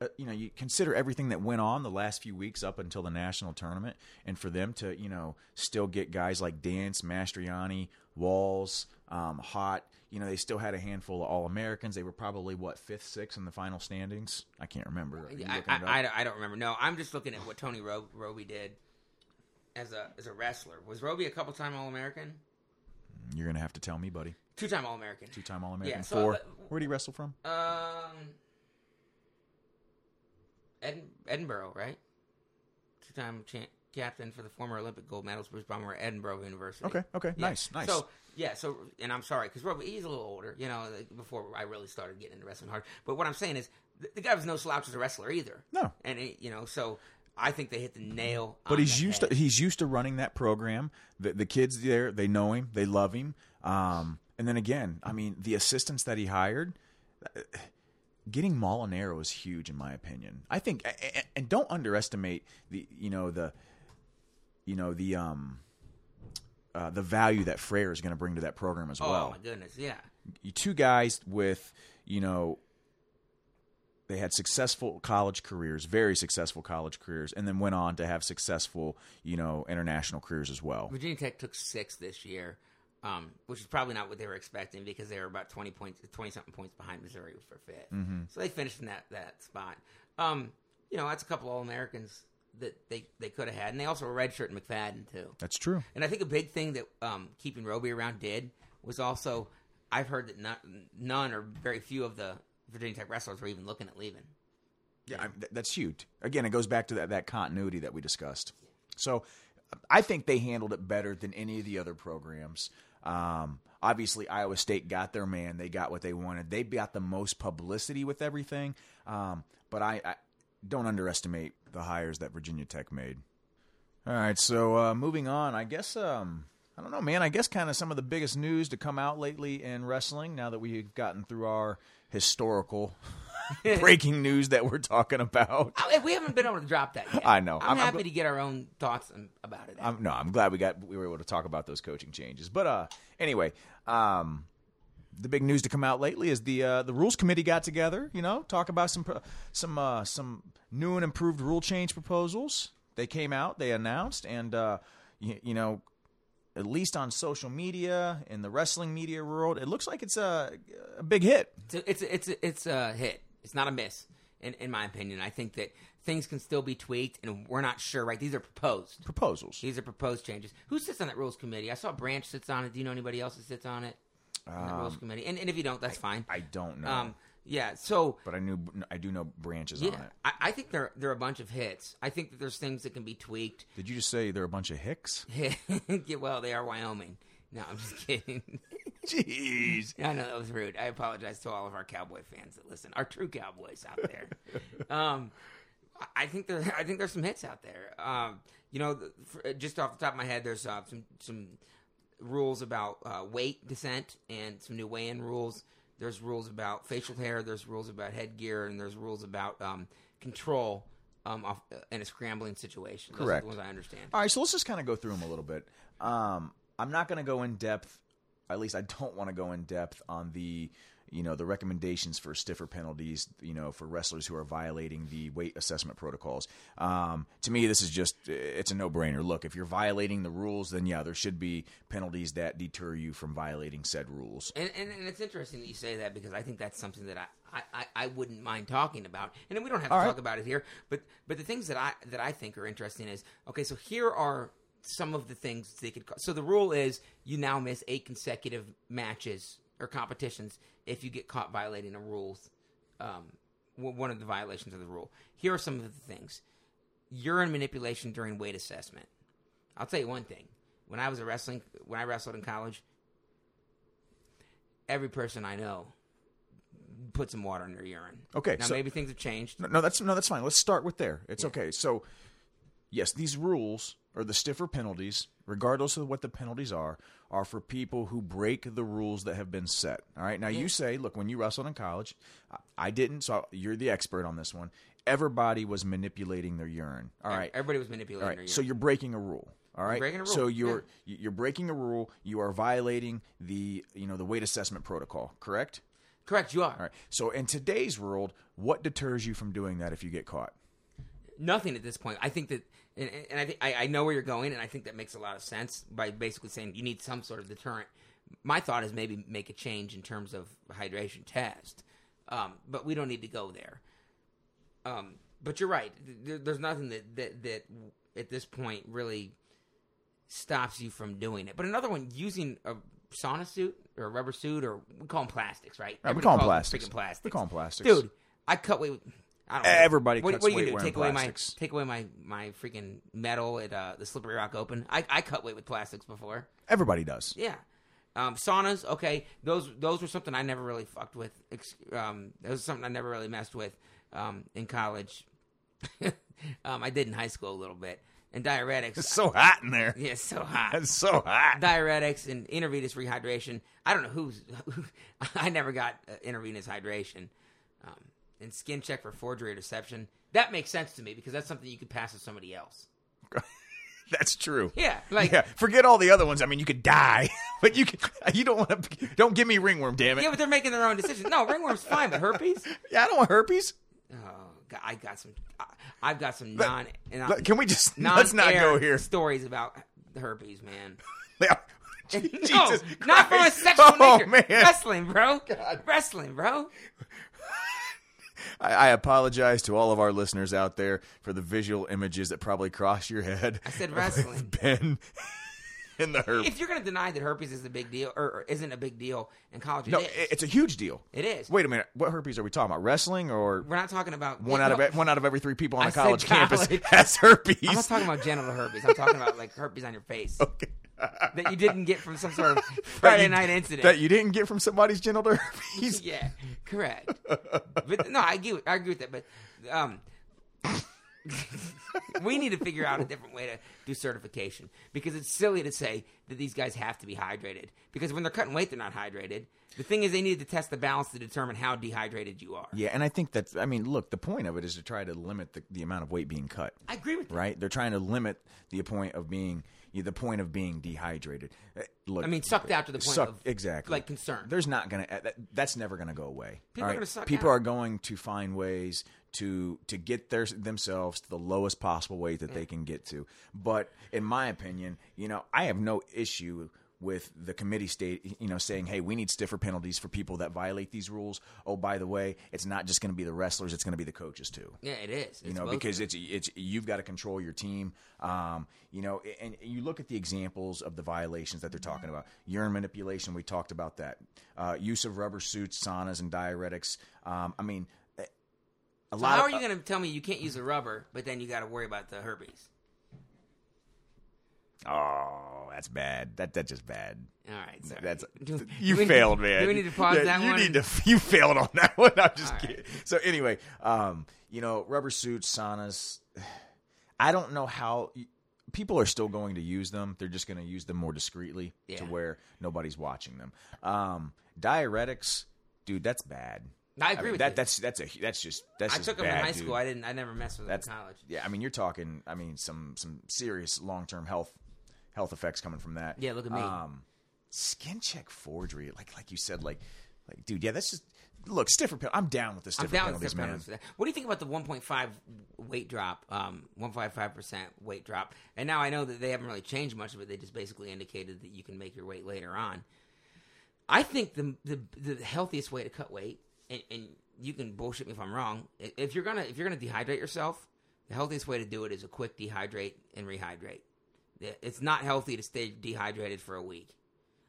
uh, you know, you consider everything that went on the last few weeks up until the national tournament, and for them to, you know, still get guys like Dance, Mastriani, Walz, um, Haught. You know, they still had a handful of All Americans. They were probably what fifth, sixth in the final standings. I can't remember. I, looking it up? I, I, don't- remember. No, I'm just looking at what Tony Ro- Robie did as a as a wrestler. Was Robie a couple time All American? You're gonna have to tell me, buddy. Two time All American. Two time All American. Yeah, so, Four. uh, Where would he wrestle from? Um, Ed, Edinboro, right? Two time captain for the former Olympic gold medalist Bruce Baumgartner at Edinboro University. Okay, okay, Yeah. nice, nice. So yeah, so and I'm sorry because Robie he's a little older, you know, like, before I really started getting into wrestling hard. But what I'm saying is the, the guy was no slouch as a wrestler either. No. and you know, so I think they hit the nail. but he's used head. to he's used to running that program. The, the kids there, they know him, they love him. Um, and then again, I mean, the assistants that he hired, uh, getting Molinaro is huge in my opinion. I think, and don't underestimate the you know the you know the um uh, the value that Frayer is going to bring to that program as Oh well. Oh my goodness, yeah. you two guys with you know they had successful college careers very successful college careers and then went on to have successful you know international careers as well Virginia Tech took six this year, um, which is probably not what they were expecting because they were about twenty points, twenty something points behind Missouri for 5th Mm-hmm. So they finished in that that spot. Um, you know, that's a couple All Americans that they they could have had, and they also were redshirt McFadden too. that's true And I think a big thing that um, keeping Robie around did was also I've heard that not, none or very few of the Virginia Tech wrestlers were even looking at leaving. yeah I, that's huge again it goes back to that, that continuity that we discussed so i think they handled it better than any of the other programs um, obviously iowa state got their man they got what they wanted they got the most publicity with everything um, but I, I don't underestimate the hires that virginia tech made All right, so uh, moving on, I guess um, I don't know, man. I guess kind of some of the biggest news to come out lately in wrestling. Now that we've gotten through our historical breaking news that we're talking about. I- We haven't been able to drop that yet. I know. I'm, I'm- I'm happy to get our own thoughts about it. I'm, no, I'm glad we got we were able to talk about those coaching changes. But uh, anyway, um, the big news to come out lately is the uh, the rules committee got together. You know, talk about some some uh, some new and improved rule change proposals. They came out, they announced, and uh, you, you know, at least on social media in the wrestling media world, it looks like it's a, a big hit. It's a, it's a, it's a, it's a hit. It's not a miss, in in my opinion. I think that things can still be tweaked, and we're not sure. Right? These are proposed. Proposals. These are proposed changes. Who sits on that rules committee? I saw Branch sits on it. Do you know anybody else that sits on it? On the rules committee. And, and if you don't, that's fine. Um, I don't know, Um, yeah. So but I knew I do know branches yeah, on it. I, I think there there are a bunch of hits. I think that there's things that can be tweaked. Did you just say they're a bunch of hicks? yeah, well, they are Wyoming. No, I'm just kidding. Jeez. I know that was rude. I apologize to all of our cowboy fans that listen, our true cowboys out there. um, I think there, I think there's some hits out there. Um, you know, for, just off the top of my head, there's uh, some some rules about uh, weight descent and some new weigh-in rules. There's rules about facial hair. There's rules about headgear, and there's rules about um, control um, off, in a scrambling situation. Those Correct. are the ones I understand. All right, so let's just kind of go through them a little bit. Um, I'm not going to go in depth. At least I don't want to go in depth on the, you know, the recommendations for stiffer penalties. You know, for wrestlers who are violating the weight assessment protocols. Um, to me, this is just it's a no brainer. Look, if you're violating the rules, then yeah, there should be penalties that deter you from violating said rules. And, and, and it's interesting that you say that because I think that's something that I, I, I, wouldn't mind talking about. And we don't have to All right. talk about it here, but but the things that I that I think are interesting is okay. So here are some of the things they could. So the rule is you now miss eight consecutive matches or competitions if you get caught violating a rules. Um, w- one of the violations of the rule. Here are some of the things: urine manipulation during weight assessment. I'll tell you one thing. When I was a wrestling, when I wrestled in college, every person I know put some water in their urine. Okay, Now so- maybe things have changed. No, no, that's no, that's fine. Let's start with there. It's okay. So, yes, these rules or the stiffer penalties, regardless of what the penalties are, are for people who break the rules that have been set. All right. Now you say, look, when you wrestled in college, I- didn't, so you're the expert on this one. Everybody was manipulating their urine. All right. Everybody was manipulating All right. their urine. So you're breaking a rule. All right. breaking a rule, So you're you're breaking a rule. You are violating the you know the weight assessment protocol. Correct. Correct, you are. All right. So in today's world, what deters you from doing that if you get caught? Nothing at this point. I think that, and, and I think I, I know where you're going, and I think that makes a lot of sense by basically saying you need some sort of deterrent. My thought is maybe make a change in terms of hydration test, um, but we don't need to go there. Um, but you're right. There, there's nothing that, that that at this point really stops you from doing it. But another one, using a sauna suit or a rubber suit, or we call them plastics, right? Right, we call 'em calls plastics. Plastics. We call 'em plastics. dude. I cut weight. I don't know. Everybody what, cuts what are you weight gonna do? Take away plastics. my take away my my freaking metal at uh, the Slippery Rock Open. I, I cut weight with plastics before. Everybody does. Yeah. Um, saunas, okay. Those those were something I never really fucked with. Um, that was something I never really messed with um, in college. um, I did in high school a little bit. And diuretics. It's so hot in there. yeah, it's so hot. It's so hot. diuretics and intravenous rehydration. I don't know who's. I never got uh, intravenous hydration. Um, and skin check for forgery or deception. That makes sense to me because that's something you could pass to somebody else. That's true. Yeah, like yeah. Forget all the other ones. I mean, you could die, but you can, you don't want to. Don't give me ringworm, damn it. yeah, but they're making their own decisions. No, ringworm's fine, but herpes. Yeah, I don't want herpes. Oh, God, I got some. I've got some non. Can we just non let's not go here? Stories about herpes, man. Yeah. no, Jesus not from a Christ. sexual oh, nature. man. Wrestling, bro. Wrestling, bro. I, I apologize to all of our listeners out there for the visual images that probably crossed your head. I said wrestling. Ben in the herp. If you're going to deny that herpes is a big deal or, or isn't a big deal in college, No, it- it's a huge deal. It is. Wait a minute. What herpes are we talking about? Wrestling or We're not talking about one yeah, out of no, one out of every three people on I a said college campus college. has herpes? I'm not talking about genital herpes. I'm talking about like herpes on your face Okay. that you didn't get from some sort of Friday you- night incident. that you didn't get from somebody's genital herpes. yeah, correct. but no, I agree. I agree with that. But um, we need to figure out a different way to do certification because it's silly to say that these guys have to be hydrated because when they're cutting weight, they're not hydrated. The thing is, they need to test the balance to determine how dehydrated you are. Yeah, and I think that's. I mean, look, the point of it is to try to limit the, the amount of weight being cut. I agree with that. Right? They're trying to limit the point of being the point of being dehydrated. Uh, Look, I mean, sucked out to the point of exactly like concern. There's not gonna. uh, That, that's never gonna go away. People all are gonna suck People out. are going to find ways to to get their themselves to the lowest possible weight that they can get to. But in my opinion, you know, I have no issue with the committee state, you know, saying, "Hey, we need stiffer penalties for people that violate these rules." Oh, by the way, it's not just going to be the wrestlers; it's going to be the coaches too. Yeah, it is. You It's know, because it's it's you've got to control your team. Um, you know, and you look at the examples of the violations that they're talking about. Urine manipulation, we talked about that. Uh, use of rubber suits, saunas, and diuretics. Um, I mean, a So lot. how of, are you going to tell me you can't use a rubber, but then you got to worry about the herpes? Oh, that's bad. That that's just bad. All right, sorry. That's Do- you do failed, man. Do we need to pause Yeah, that you one? need to you failed on that one. I'm just All right. kidding. So anyway, um, you know, rubber suits, saunas. I don't know how people are still going to use them. They're just going to use them more discreetly to where nobody's watching them. Um, diuretics, dude, that's bad. I agree mean, with that. you. That's that's a that's just that's I just took them bad, in high dude. school. I didn't. I never messed with them That's in college. Yeah, I mean, you're talking. I mean, some some serious long term health health effects coming from that. Yeah, look at me. Um, skin check forgery, like like you said, like like dude, yeah, that's just look stiffer. pen- I'm down with the I'm stiffer with penalties, man. penalties. What do you think about the 1.5 weight drop? Um, 1.5 percent weight drop. And now I know that they haven't really changed much of it. They just basically indicated that you can make your weight later on. I think the the, the healthiest way to cut weight, and, and you can bullshit me if I'm wrong. If you're gonna if you're gonna dehydrate yourself, the healthiest way to do it is a quick dehydrate and rehydrate. It's not healthy to stay dehydrated for a week.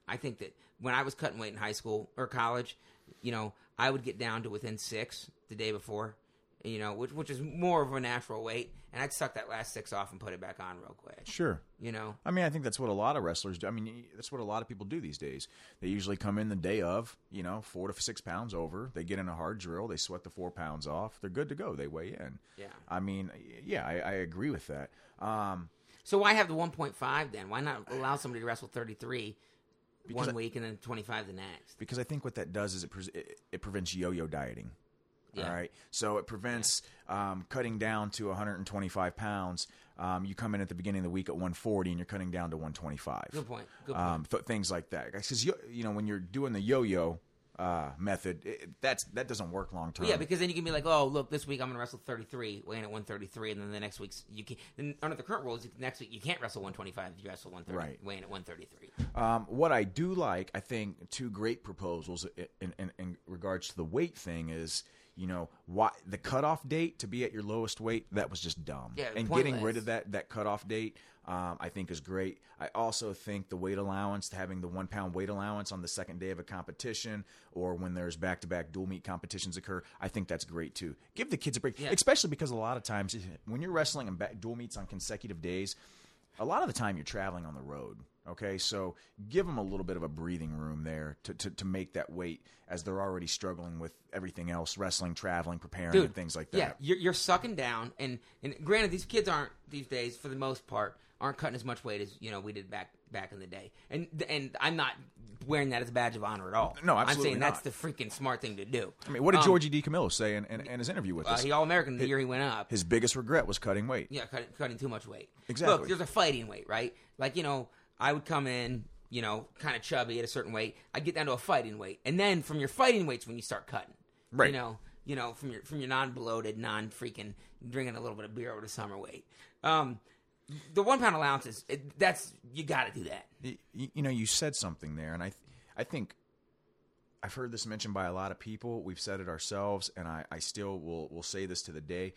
I think that when I was cutting weight in high school or college, you know, I would get down to within six the day before, you know, which which is more of a natural weight, and I'd suck that last six off and put it back on real quick. Sure. You know, I mean, I think that's what a lot of wrestlers do. I mean, that's what a lot of people do these days. They usually come in the day of, you know, four to six pounds over. They get in a hard drill. They sweat the four pounds off. They're good to go. They weigh in. Yeah. I mean, yeah, I, I agree with that. Um, so why have the 1.5 then? Why not allow somebody to wrestle 33 Because one I- week and then 25 the next? because I think what that does is it, pre- it, it prevents yo-yo dieting. Yeah. All right, so it prevents um, cutting down to 125 pounds. Um, you come in at the beginning of the week at 140, and you're cutting down to 125. Good point. Good point. Um, th- things like that, because you, you know when you're doing the yo-yo uh, method, it, that's that doesn't work long term. Yeah, because then you can be like, oh, look, this week I'm going to wrestle 33, weighing at 133, and then the next week's you can. Then under the current rules, next week you can't wrestle 125 if you wrestle 130, Right. weighing at 133. Um, what I do like, I think, two great proposals in, in, in regards to the weight thing is, you know, why the cutoff date to be at your lowest weight that was just dumb. Yeah, and pointless. getting rid of that that cutoff date, um, I think is great. I also think the weight allowance, having the one pound weight allowance on the second day of a competition, or when there's back to back dual meet competitions occur, I think that's great too. Give the kids a break, Yeah. especially because a lot of times when you're wrestling and back, dual meets on consecutive days, a lot of the time you're traveling on the road. Okay, so give them a little bit of a breathing room there to, to, to make that weight as they're already struggling with everything else wrestling, traveling, preparing, and things like that. Yeah, you're, you're sucking down, and and granted, these kids aren't these days for the most part aren't cutting as much weight as you know we did back back in the day, and and I'm not wearing that as a badge of honor at all. No, I'm saying not. that's the freaking smart thing to do. I mean, what did Um, Georgie D. Camillo say in, in, in his interview with Uh, us? he All American the year he went up. his biggest regret was cutting weight. Yeah, cutting, cutting too much weight. Exactly. Look, there's a fighting weight, right? Like you know, I would come in, you know, kind of chubby at a certain weight. I'd get down to a fighting weight, and then from your fighting weights when you start cutting, Right. You know, you know, from your from your non bloated, non freaking drinking a little bit of beer over the summer weight. Um, the one pound allowances, it, that's you got to do that. you, you know, you said something there, and I, I think I've heard this mentioned by a lot of people. We've said it ourselves, and I, I still will will say this to the day.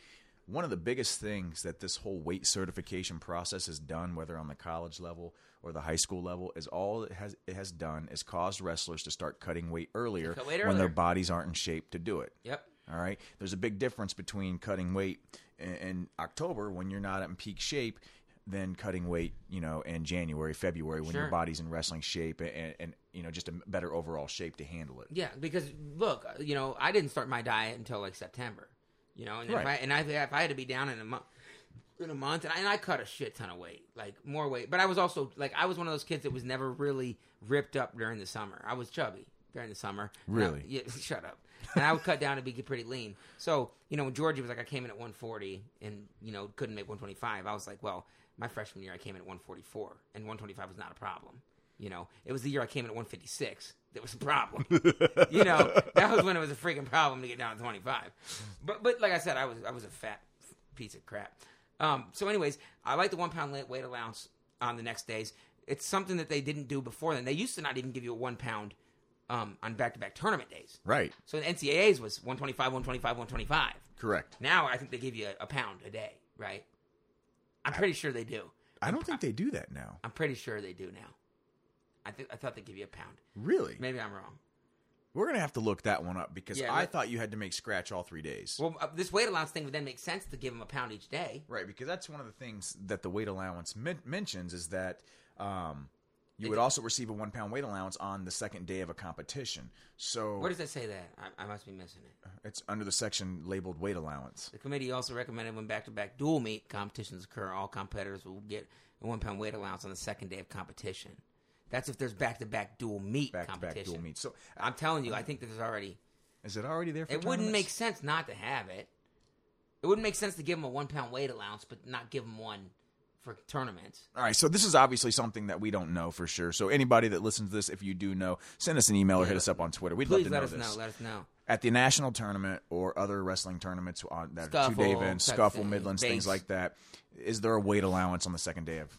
One of the biggest things that this whole weight certification process has done, whether on the college level or the high school level, is all it has it has done is caused wrestlers to start cutting weight earlier Cut weight when their bodies aren't in shape to do it. Yep. All right. There's a big difference between cutting weight in October when you're not in peak shape than cutting weight, you know, in January, February when your body's in wrestling shape and, and you know just a better overall shape to handle it. Yeah, because look, you know, I didn't start my diet until like September. You know, and if I Right. and I, if I had to be down in a month, in a month, and I, and I cut a shit ton of weight, like more weight. But I was also like, I was one of those kids that was never really ripped up during the summer. I was chubby during the summer. And I- Really? yeah. Shut up. And I would cut down to be pretty lean. So you know, when Georgie was like, I came in at 140 and you know couldn't make 125. I was like, well, my freshman year I came in at 144, and 125 was not a problem. You know, it was the year I came in at 156 that was a problem. you know, that was when it was a freaking problem to get down to 25. But but like I said, I was I was a fat piece of crap. Um, so, anyways, I like the one pound weight allowance on the next days. it's something that they didn't do before. Then they used to not even give you a one pound um, on back to back tournament days. Right. So the NCAA's was 125, 125, 125. Correct. Now I think they give you a, a pound a day, right? I'm pretty sure they do. I don't think they do that now. I'm pretty sure they do now. I think I thought they give you a pound. Really? Maybe I'm wrong. We're gonna have to look that one up because Yeah, I thought you had to make scratch all three days. Well, uh, this weight allowance thing would then make sense to give them a pound each day. right, because that's one of the things that the weight allowance men- mentions is that um, you would also receive a one pound weight allowance on the second day of a competition. So Where does it say that? I, I must be missing it. it's under the section labeled weight allowance. The committee also recommended when back-to-back dual meet competitions occur, all competitors will get a one-pound weight allowance on the second day of competition. That's if there's back-to-back dual meet Back to back competition. dual meets. So I'm telling you, I think that there's already. is it already there? For It wouldn't make tournaments? sense not to have it. It wouldn't make sense to give them a one-pound weight allowance, but not give them one for tournaments. All right, so this is obviously something that we don't know for sure. So anybody that listens to this, if you do know, send us an email or hit us up on Twitter. We'd Please love to let know us this. know. Let us know. At the national tournament or other wrestling tournaments on that Scuffle, two day events, type scuffle, Midlands, base. things like that, is there a weight allowance on the second day of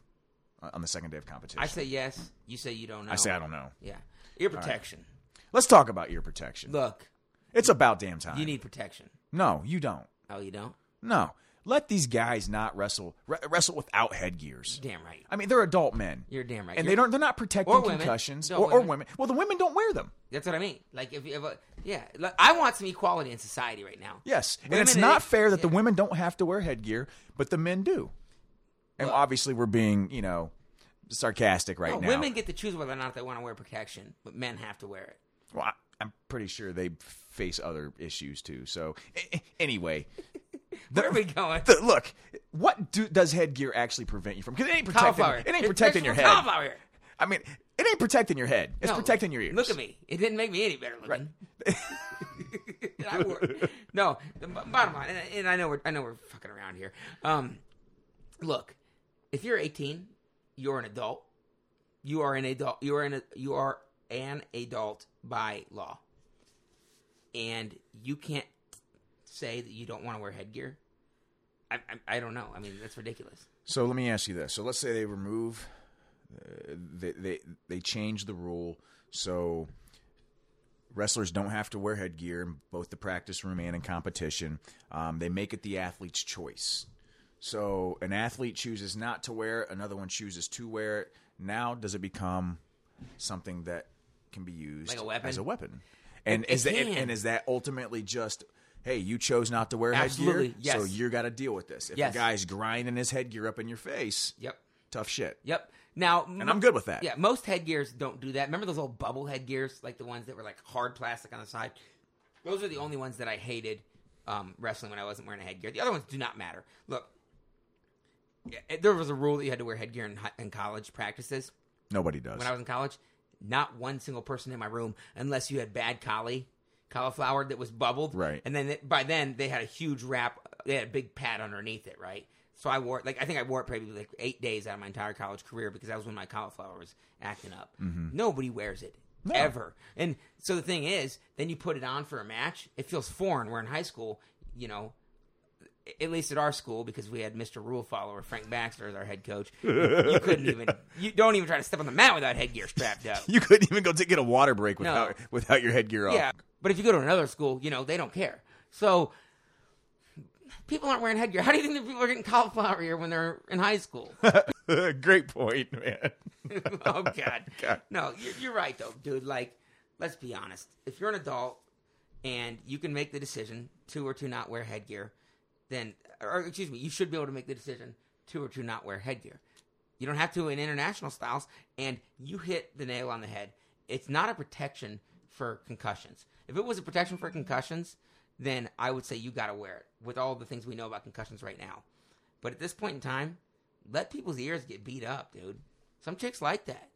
on the second day of competition? I say yes. You say you don't know. I say I don't know. Yeah, ear protection. Let's talk about ear protection. Look, It's about damn time. you need protection. no, you don't. Oh, you don't? No, let these guys not wrestle re- wrestle without headgears. Damn right. I mean, they're adult men. You're damn right. and You're- they don't. They're not protecting Or concussions or, or women. women. Well, the women don't wear them. That's what I mean. Like if you uh, ever, yeah, like, I want some equality in society right now. Yes, and it's not fair that the women don't have to wear headgear, but the men do. And Well- obviously, we're being, you know, sarcastic right No, now. women get to choose whether or not they want to wear protection, but men have to wear it. Well, I, I'm pretty sure they face other issues too. So, a- a- anyway, Where are we going? the, look, what do, does headgear actually prevent you from? Because it ain't protecting. Cauliflower. It ain't protecting your head. Cauliflower. I mean, it ain't protecting your head. It's No, protecting your ears. Look at me. It didn't make me any better looking. Wore- no, the bottom line, and, and I know we're I know we're fucking around here. Um, look, if you're 18, you're an adult. You are an adult. You are an you are an adult by law, and you can't say that you don't want to wear headgear. I, I, I don't know. I mean, that's ridiculous. So let me ask you this. So let's say they remove, uh, they, they they change the rule so wrestlers don't have to wear headgear in both the practice room and in competition. Um, they make it the athlete's choice. So an athlete chooses not to wear it, another one chooses to wear it. Now, does it become something that can be used Like a weapon? as a weapon? And It- is that and is that ultimately just? Hey, you chose not to wear Absolutely, headgear, so yes. you got to deal with this. If Yes. a guy's grinding his headgear up in your face, Yep. tough shit. Yep. Now, And I'm good with that. Yeah, most headgears don't do that. Remember those old bubble headgears, like the ones that were like hard plastic on the side? Those are the only ones that I hated um, wrestling when I wasn't wearing a headgear. The other ones do not matter. Look, yeah, there was a rule that you had to wear headgear in, in college practices. Nobody does. When I was in college, not one single person in my room, unless you had bad collie, cauliflower that was bubbled. Right. And then it, by then they had a huge wrap. They had a big pad underneath it, right? So I wore it like I think I wore it probably like eight days out of my entire college career because that was when my cauliflower was acting up. Mm-hmm. Nobody wears it No. ever. And so the thing is, then you put it on for a match. It feels foreign. We're in high school, you know. At least at our school, because we had Mr. Rule Follower Frank Baxter as our head coach, you couldn't even you don't even try to step on the mat without headgear strapped up. you couldn't even go to get a water break without without your headgear Yeah, off. But if you go to another school, you know they don't care. So people aren't wearing headgear. How do you think that people are getting cauliflower ear when they're in high school? Great point, man. oh God. God. No, you're, you're right though, dude. Like, let's be honest. If you're an adult and you can make the decision to or to not wear headgear, then, or excuse me, you should be able to make the decision to or to not wear headgear. You don't have to in international styles, and you hit the nail on the head. It's not a protection for concussions. If it was a protection for concussions, then I would say you got to wear it with all the things we know about concussions right now. But at this point in time, let people's ears get beat up, dude. Some chicks like that.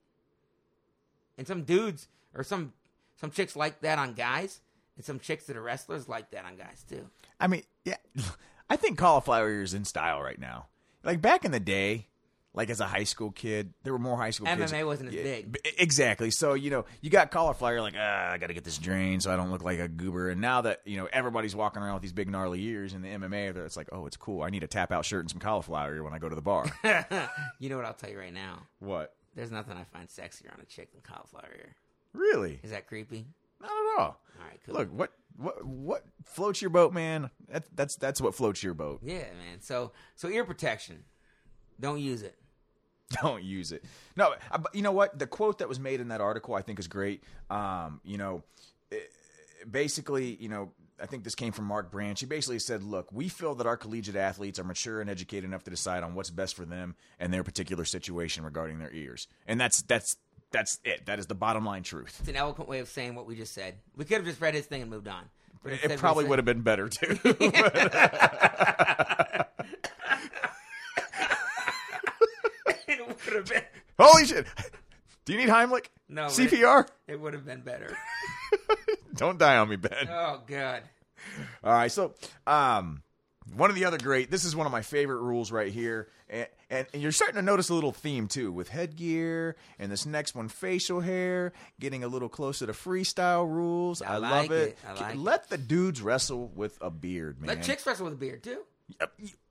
And some dudes or some some chicks like that on guys, and some chicks that are wrestlers like that on guys too. I mean, yeah, I think cauliflower ear is in style right now. Like back in the day, like as a high school kid, there were more high school kids. MMA wasn't as Yeah, big. Exactly. So you know, you got cauliflower. You're like, ah, I got to get this drained so I don't look like a goober. And now that you know everybody's walking around with these big gnarly ears in the MMA, it's like, oh, it's cool. I need a tap out shirt and some cauliflower ear when I go to the bar. you know what I'll tell you right now? what? There's nothing I find sexier on a chick than cauliflower ear. Really? Is that creepy? Not at all. All right, cool. Look, what what what floats your boat, man? That, that's that's what floats your boat. Yeah, man. So so ear protection. Don't use it. Don't use it. No, uh, but you know what? The quote that was made in that article, I think, is great. Um, you know, it- basically, you know, I think this came from Mark Branch. He basically said, "Look, we feel that our collegiate athletes are mature and educated enough to decide on what's best for them and their particular situation regarding their ears." And that's that's that's it. That is the bottom line truth. It's an eloquent way of saying what we just said. We could have just read his thing and moved on. But It probably would have been better too. it would have been. Holy shit! Do you need Heimlich? No, CPR? It would have been better. Don't die on me, Ben. Oh God. All right, so um, one of the other great. This is one of my favorite rules right here, and, and, and you're starting to notice a little theme too with headgear, and this next one, facial hair, getting a little closer to freestyle rules. I I, like love it. it. I like Let the dudes wrestle with a beard, man. Let chicks wrestle with a beard too.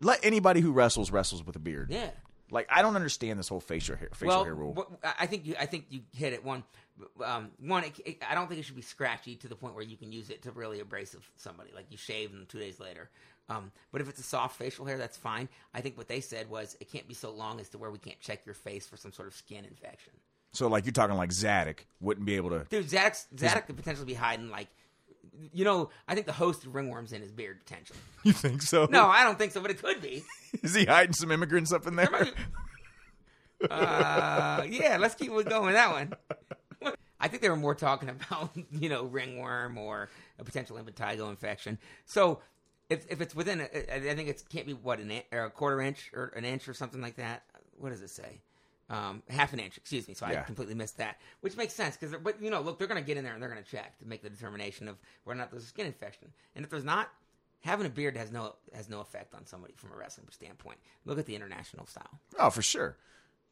Let anybody who wrestles wrestles with a beard. Yeah. Like I don't understand this whole facial hair facial well, hair rule. I think you. I think you hit it. One, um, one. It, it- I don't think it should be scratchy to the point where you can use it to really abrasive somebody. Like you shave them two days later. Um, but if it's a soft facial hair, that's fine. I think what they said was it can't be so long as to where we can't check your face for some sort of skin infection. so like you're talking like Zadick wouldn't be able to. Dude, Zadick, Zadick could potentially be hiding like, you know, I think the host of Ringworm's in his beard potentially. You think so? No, I don't think so, but it could be. Is he hiding some immigrants up in there? There Uh, yeah, let's keep going with that one. I think they were more talking about, you know, ringworm or a potential impetigo infection. So if if it's within, a, I think it can't be what an or a quarter inch or an inch or something like that. What does it say? Um, half an inch. Excuse me. So I completely missed that, which makes sense because, but you know, look, they're going to get in there and they're going to check to make the determination of whether or not there's a skin infection, and if there's not. Having a beard has no has no effect on somebody from a wrestling standpoint. Look at the international style. Oh, for sure.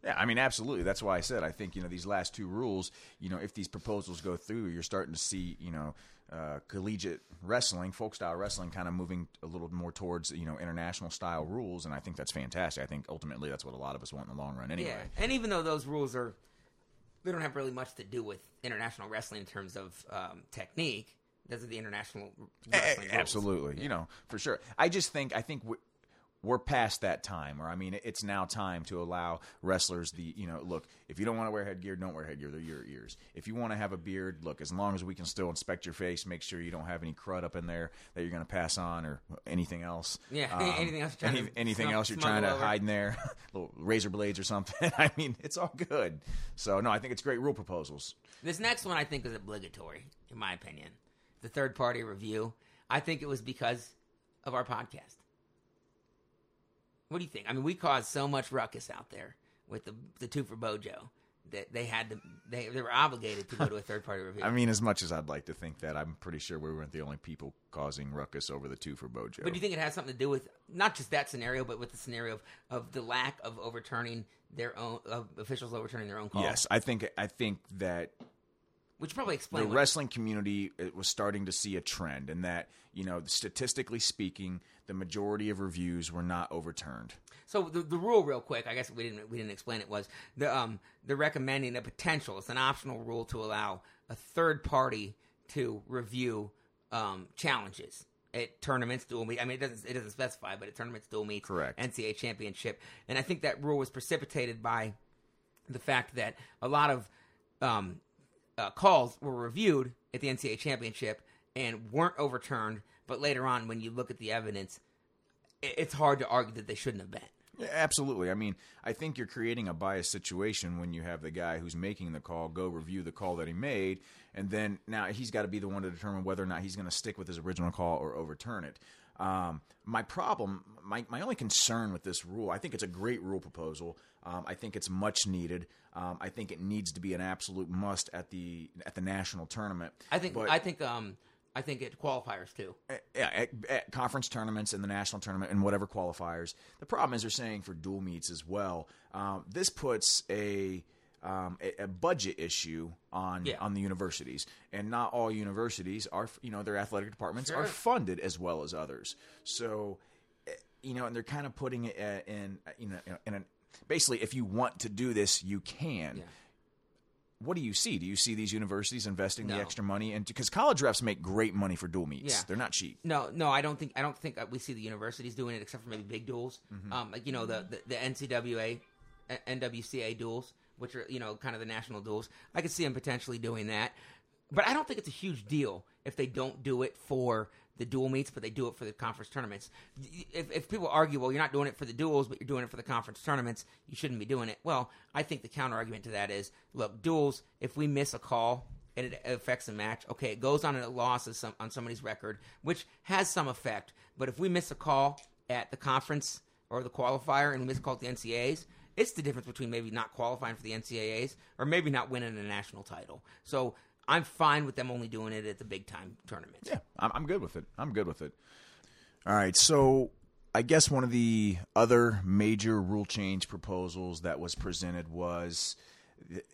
Yeah, I mean, absolutely. That's why I said I think you know these last two rules. You know, if these proposals go through, you're starting to see you know uh, collegiate wrestling, folk style wrestling, kind of moving a little more towards you know international style rules, and I think that's fantastic. I think ultimately that's what a lot of us want in the long run, anyway. Yeah, and even though those rules are, they don't have really much to do with international wrestling in terms of um, technique. Those are the international wrestling rules. Eh, Absolutely, you know, for sure. I just think I think we're past that time, or I mean, it's now time to allow wrestlers the you know, look, if you don't want to wear headgear, don't wear headgear. They're your ears. If you want to have a beard, look, as long as we can still inspect your face, make sure you don't have any crud up in there that you're going to pass on, or anything else. Um, Yeah, anything else you're trying to anything else you're trying to over. hide in there, little razor blades or something. I mean, it's all good. So no, I think it's great rule proposals. This next one I think is obligatory, in my opinion. The third party review. I think it was because of our podcast. What do you think? I mean, we caused so much ruckus out there with the the two for Bojo that they had to they they were obligated to go to a third party review. I mean, as much as I'd like to think that, I'm pretty sure we weren't the only people causing ruckus over the two for Bojo. But do you think it has something to do with not just that scenario, but with the scenario of, of the lack of overturning their own of officials overturning their own call? Yes, I think I think that which probably explains the wrestling community it was starting to see a trend, and that you know, statistically speaking, the majority of reviews were not overturned. So the, the rule, real quick, I guess we didn't we didn't explain it was the um the recommending a potential. It's an optional rule to allow a third party to review um challenges at tournaments, dual meet. I mean, it doesn't it doesn't specify, but at tournaments, dual meets, Correct. NCAA championship, and I think that rule was precipitated by the fact that a lot of um, uh, calls were reviewed at the NCAA championship and weren't overturned. But later on, when you look at the evidence, it's hard to argue that they shouldn't have been. Yeah, absolutely. I mean, I think you're creating a biased situation when you have the guy who's making the call go review the call that he made, and then now he's got to be the one to determine whether or not he's going to stick with his original call or overturn it. Um, my problem, my, my only concern with this rule, I think it's a great rule proposal. Um, I think it's much needed. Um, I think it needs to be an absolute must at the at the national tournament. I think But- I think um I think it qualifiers too. yeah, at, at conference tournaments and the national tournament and whatever qualifiers. The problem is they're saying for dual meets as well. Um, this puts a, um, a a budget issue on Yeah. on the universities, and not all universities are you know their athletic departments are funded as well as others. So, eh, you know, and they're kind of putting it uh, in uh, you know in an basically, if you want to do this, you can. Yeah. What do you see? Do you see these universities investing the extra money? And because college refs make great money for dual meets, Yeah. they're not cheap. No, no, I don't think I don't think uh, we see the universities doing it except for maybe big duels, Mm-hmm. um, like you know the the, the NCWA, uh, NWCA duels, which are you know kind of the national duels. I could see them potentially doing that, but I don't think it's a huge deal if they don't do it for the dual meets, but they do it for the conference tournaments. If, if people argue, well, you're not doing it for the duels, but you're doing it for the conference tournaments, you shouldn't be doing it. Well, I think the counter argument to that is, look, duels. If we miss a call and it affects the match, okay, it goes on a loss of some, on somebody's record, which has some effect. But if we miss a call at the conference or the qualifier and we miss a call at the NCAAs, it's the difference between maybe not qualifying for the NCAAs or maybe not winning a national title. So I'm fine with them only doing it at the big time tournaments. Yeah, I'm, good with it. I'm good with it. All right, so I guess one of the other major rule change proposals that was presented was,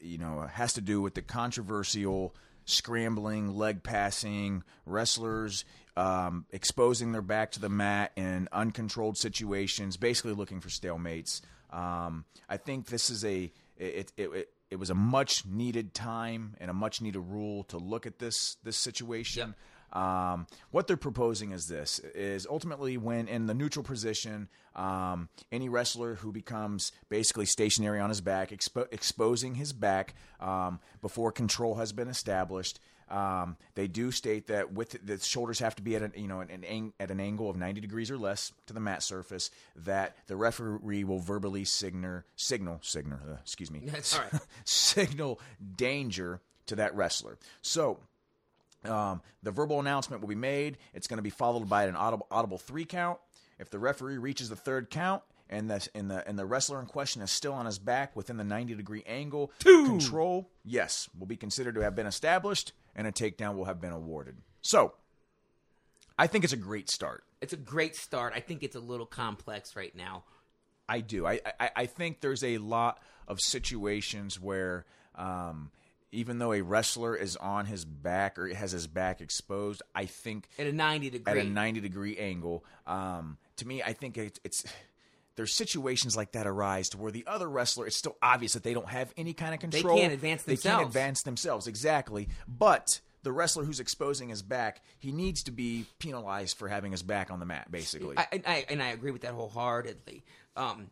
you know, has to do with the controversial scrambling, leg passing, wrestlers um, exposing their back to the mat in uncontrolled situations, basically looking for stalemates. Um, I think this is a it, it, it it was a much needed time and a much needed rule to look at this this situation. Um, what they're proposing is this: is ultimately when in the neutral position, um, any wrestler who becomes basically stationary on his back, expo- exposing his back um, before control has been established. Um, they do state that with the shoulders have to be at an you know an, an ang- at an angle of 90 degrees or less to the mat surface. That the referee will verbally signal signal signal uh, excuse me That's all right. signal danger to that wrestler. So um, the verbal announcement will be made. It's going to be followed by an audible, audible three count. If the referee reaches the third count and the and the and the wrestler in question is still on his back within the ninety degree angle, control yes will be considered to have been established, and a takedown will have been awarded. So, I think it's a great start. It's a great start. I think it's a little complex right now. I do. I, I, I think there's a lot of situations where um, even though a wrestler is on his back or has his back exposed, I think At a 90 degree. at a 90 degree angle, um, to me, I think it, it's there's situations like that arise to where the other wrestler it's still obvious that they don't have any kind of control. They can't advance themselves. They can't advance themselves exactly, but. The wrestler who's exposing his back, he needs to be penalized for having his back on the mat, basically. I, I, I- and I agree with that wholeheartedly. Um,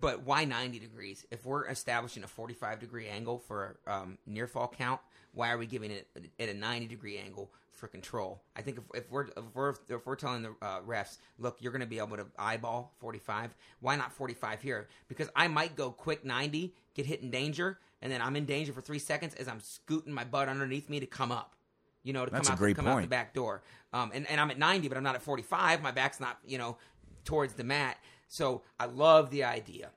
but why 90 degrees? If we're establishing a 45 degree angle for um, near fall count, why are we giving it at a 90 degree angle for control? I think if, if we're if we're if we're telling the uh, refs, look, you're going to be able to eyeball 45. Why not 45 here? Because I might go quick 90, get hit in danger, and then I'm in danger for three seconds as I'm scooting my butt underneath me to come up. You know, to That's come a out come out the back door. Um, and, and I'm at 90, but I'm not at 45. My back's not, you know, towards the mat. So I love the idea.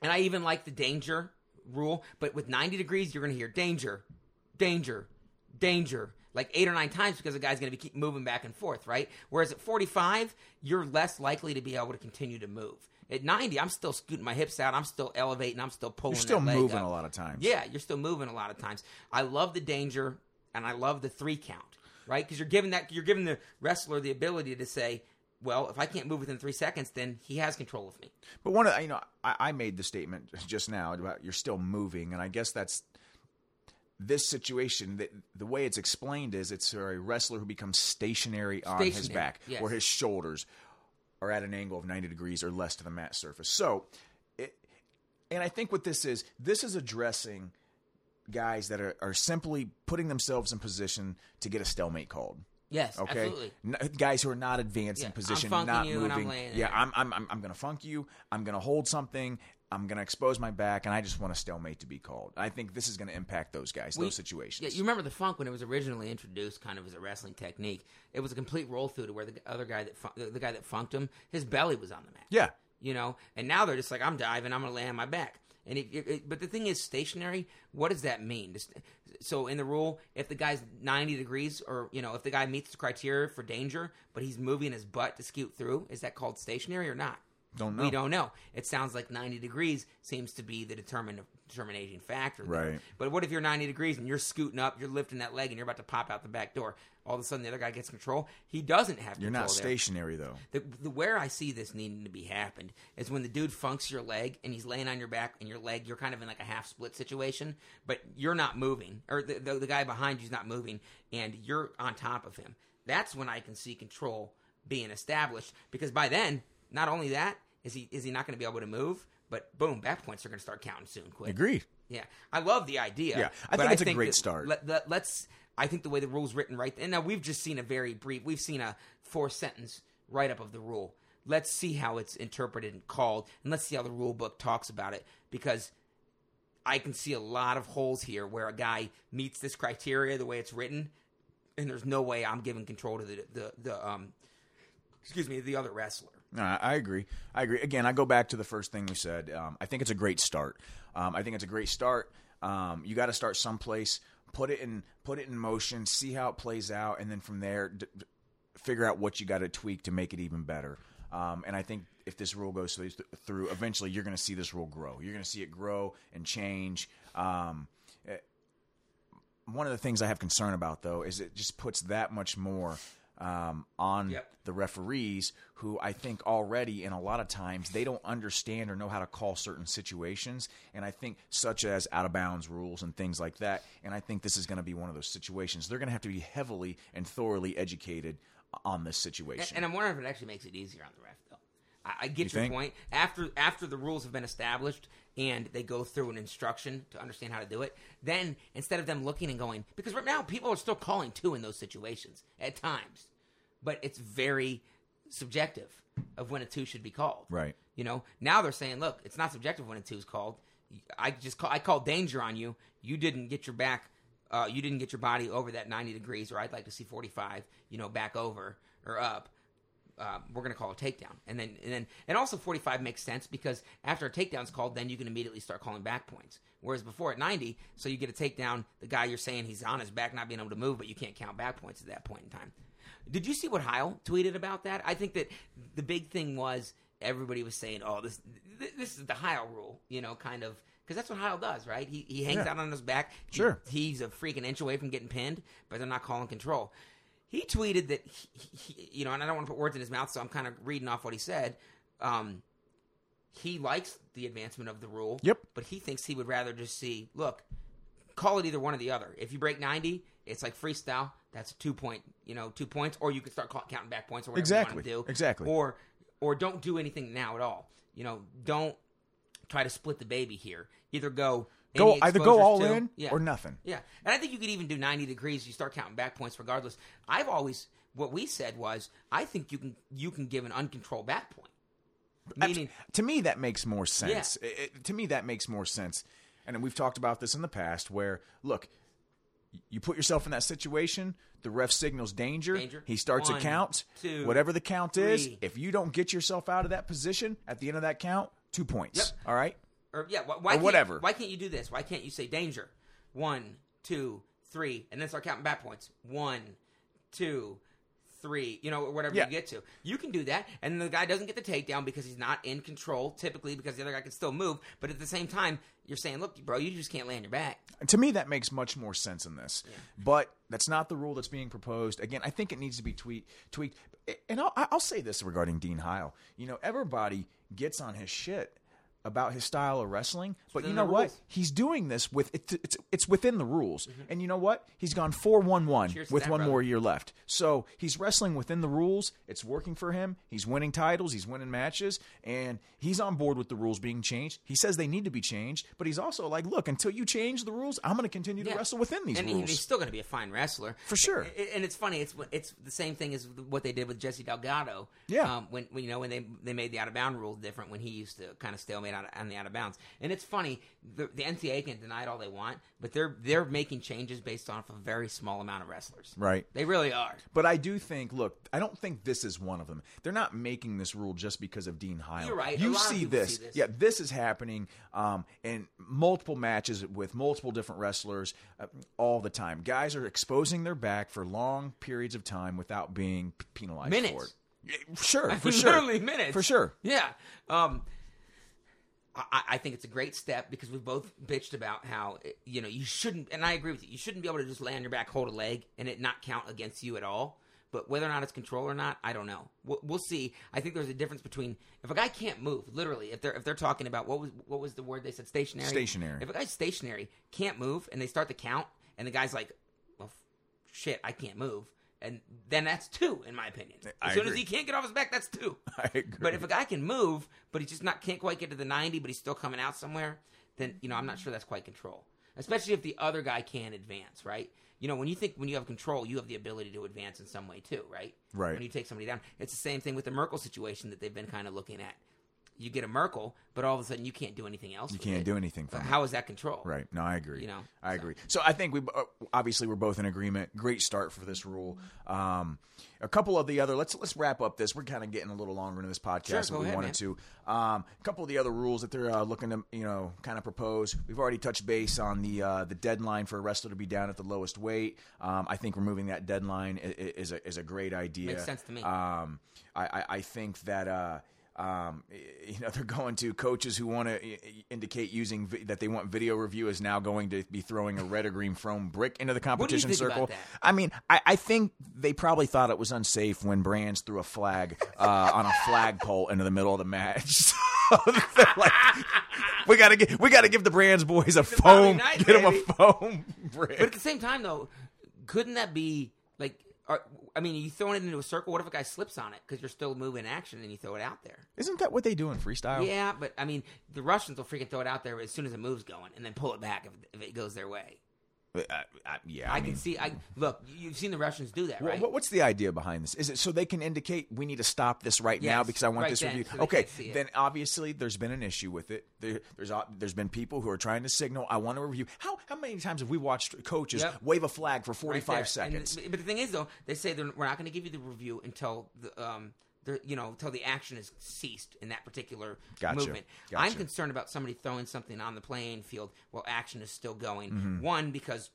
And I even like the danger rule. But with 90 degrees, you're going to hear danger, danger, danger, like eight or nine times because the guy's going to be keep moving back and forth, right? Whereas at 45, you're less likely to be able to continue to move. At 90, I'm still scooting my hips out. I'm still elevating. I'm still pulling. You're still moving up. a lot of times. Yeah, you're still moving a lot of times. I love the danger and I love the three count, right? Because you're giving that you're giving the wrestler the ability to say, well, if I can't move within three seconds, then he has control of me. But one of you know, I, I made the statement just now about you're still moving, and I guess that's this situation. That the way it's explained is it's a wrestler who becomes stationary on his back, yes. where his shoulders are at an angle of 90 degrees or less to the mat surface. So, it, and I think what this is, this is addressing guys that are, are simply putting themselves in position to get a stalemate called. Yes, Okay, absolutely. N- guys who are not advanced Yeah, in I'm position, funking not you and I'm moving. yeah. I'm I'm I'm, I'm going to funk you. I'm going to hold something. I'm going to expose my back, and I just want a stalemate to be called. I think this is going to impact those guys, We- those situations. Yeah, you remember the funk when it was originally introduced, kind of as a wrestling technique. It was a complete roll through to where the other guy that fun- the, the guy that funked him, his belly was on the mat. yeah. you know. And now they're just like, I'm diving, I'm going to lay on my back. And it, it, but the thing is, stationary. What does that mean? So in the rule, if the guy's 90 degrees, or you know, if the guy meets the criteria for danger, but he's moving his butt to scoot through, is that called stationary or not? Don't know. We don't know. It sounds like 90 degrees seems to be the determin- determinating factor. there. Right. But what if you're 90 degrees and you're scooting up, you're lifting that leg, and you're about to pop out the back door? All of a sudden, the other guy gets control. He doesn't have You're not there. stationary though. The, the where I see this needing to be happened is when the dude funks your leg and he's laying on your back and your leg you're kind of in like a half split situation, but you're not moving or the, the, the guy behind you's not moving and you're on top of him. That's when I can see control being established because by then, not only that is he is he not going to be able to move, but boom, back points are going to start counting soon. Quick. Agreed. Yeah, I love the idea. Yeah, I think it's a great start. Let, let, let's. I think the way the rule's written right, and now we've just seen a very brief. We've seen a four sentence write up of the rule. Let's see how it's interpreted and called, and let's see how the rule book talks about it because I can see a lot of holes here where a guy meets this criteria the way it's written, and there's no way I'm giving control to the the, the um, excuse me, the other wrestler. No, I agree. I agree. Again, I go back to the first thing we said. Um, I think it's a great start. Um, I think it's a great start. Um, you got to start someplace, put it in, put it in motion, see how it plays out, and then from there, d- figure out what you got to tweak to make it even better. Um, and I think if this rule goes through, eventually you're going to see this rule grow. You're going to see it grow and change. Um, eh, one of the things I have concern about though is it just puts that much more um, on Yep. the referees who I think already in a lot of times they don't understand or know how to call certain situations and I think such as out of bounds rules and things like that and I think this is going to be one of those situations they're going to have to be heavily and thoroughly educated on this situation And I'm wondering if it actually makes it easier on the ref, though. I, I get your think? point. After after the rules have been established and they go through an instruction to understand how to do it, then instead of them looking and going, because right now people are still calling two in those situations at times, but it's very subjective of when a two should be called. Right. You know, now they're saying, look, it's not subjective when a two is called. I just call, I called danger on you. You didn't get your back. Uh, you didn't get your body over that 90 degrees, or I'd like to see 45. You know, back over or up. Uh, we're going to call a takedown, and then and then and also 45 makes sense because after a takedown's called, then you can immediately start calling back points. Whereas before at 90, so you get a takedown, the guy you're saying he's on his back, not being able to move, but you can't count back points at that point in time. Did you see what Heil tweeted about that? I think that the big thing was everybody was saying, "Oh, this this is the Heil rule," you know, kind of because that's what Heil does, right? He he hangs Yeah. out on his back. He- Sure. he's a freaking inch away from getting pinned, but they're not calling control. He tweeted that he, he, you know, and I don't want to put words in his mouth, so I'm kind of reading off what he said. Um, he likes the advancement of the rule. Yep. But he thinks he would rather just see, look, call it either one or the other. If you break 90, it's like freestyle. That's a two point, you know, two points, or you can start counting back points or whatever Exactly. you want to do. Exactly. Or, or don't do anything now at all. You know, don't try to split the baby here. Either go go either go all to- in yeah. or nothing Yeah, and I think you could even do ninety degrees. You start counting back points regardless. I've always what we said was I think you can you can give an uncontrolled back point. Meaning, to me that makes more sense It- it- to me that makes more sense and we've talked about this in the past where look you put yourself in that situation the ref signals danger, Danger. he starts One, a count two, whatever the count is if you don't get yourself out of that position at the end of that count two points Yep. all right or yeah, why, why Or whatever. Why can't you do this? Why can't you say danger? One, two, three, and then start counting back points. One, two, three. You know, or whatever Yeah. you get to. You can do that, and the guy doesn't get the takedown because he's not in control. Typically, because the other guy can still move, but at the same time, you're saying, "Look, bro, you just can't lay on your back." to me that makes much more sense in this but that's not the rule that's being proposed again i think it needs to be tweaked tweaked and I'll, I'll say this regarding dean heil you know everybody gets on his shit about his style of wrestling but you know what he's doing this with it's, it's it's within the rules and you know what he's gone 4-1-1 Mm-hmm. Cheers with one brother. more year left so he's wrestling within the rules it's working for him he's winning titles he's winning matches and he's on board with the rules being changed he says they need to be changed but he's also like look until you change the rules i'm going to continue to wrestle within these and, rules and he's still going to be a fine wrestler For sure. And it's funny. It's it's the same thing as what they did with Jesse Delgado. Yeah. Um, when, when you know when they they made the out of bound rule different when he used to kind of stalemate on, on the out of bounds. And it's funny. The, the NCAA can deny it all they want, but they're they're making changes based off a very small amount of wrestlers. Right. They really are. But I do think, look, I don't think this is one of them. They're not making this rule just because of Dean Heil. You're right. You see this. see this. Yeah, this is happening um, in multiple matches with multiple different wrestlers uh, all the time. Guys are exposing their back for long periods of time without being penalized for it. Minutes. Sure, for sure, literally minutes. for sure. Yeah. Um, I, I think it's a great step because we've both bitched about how you know you shouldn't, and I agree with you. You shouldn't be able to just lay on your back, hold a leg, and it not count against you at all. But whether or not it's control or not, I don't know. We'll, we'll see. I think there's a difference between if a guy can't move, literally, if they're if they're talking about what was what was the word they said, stationary. Stationary. If a guy's stationary, can't move, and they start the count, and the guy's like, "Well, shit, I can't move," and then that's two, in my opinion. As I soon as he can't get off his back, that's two. I agree. But if a guy can move, but he just not can't quite get to the ninety, but he's still coming out somewhere, then you know I'm not sure that's quite control. Especially if the other guy can advance, right? You know, when you think when you have control, you have the ability to advance in some way too, right? Right. When you take somebody down, it's the same thing with the Merkle situation that they've been kind of looking at. You get a Merkle, but all of a sudden you can't do anything else. you can't it. do anything from. How is that control? Right. No, I agree. You know, I so. agree. So I think we uh, obviously we're both in agreement. Great start for this rule. Um, a couple of the other let's let's wrap up this. We're kind of getting a little longer into this podcast Sure, than we ahead, wanted to. Um, a couple of the other rules that they're uh, looking to you know kind of propose. We've already touched base on the uh, the deadline for a wrestler to be down at the lowest weight. Um, I think removing that deadline i- i- is a is a great idea. Makes sense to me. Um, I, I, I think that uh, um, you know they're going to coaches who want to indicate using vi- that they want video review is now going to be throwing a red or green foam brick into the competition circle. I mean, I, I think they probably thought it was unsafe when Brands threw a flag uh, on a flagpole into the middle of the match. So they're like, we gotta get, we gotta give the Brands boys a Bobby foam, Knight, get them a baby. foam brick. But at the same time, though, couldn't that be like? Are, I mean, you throwing it into a circle. What if a guy slips on it because you're still moving action and you throw it out there? Isn't that what they do in freestyle? Yeah, but I mean, the Russians will freaking throw it out there as soon as the move's going, and then pull it back if, if it goes their way. Uh, uh, yeah. I, I, mean, can see. I look. You've seen the Russians do that, right? What, what's the idea behind this? Is it so they can indicate we need to stop this right now because I want right this then, review? so okay, can see it. then obviously there's been an issue with it. There, there's there's been people who are trying to signal I want to review. How how many times have we watched coaches Yep. wave a flag for 45 there. And seconds? the- but the thing is, though, they say they're, we're not going to give you the review until the um, the, you know, until the action is ceased in that particular Gotcha. movement. Gotcha. I'm concerned about somebody throwing something on the playing field while action is still going. Mm-hmm. One because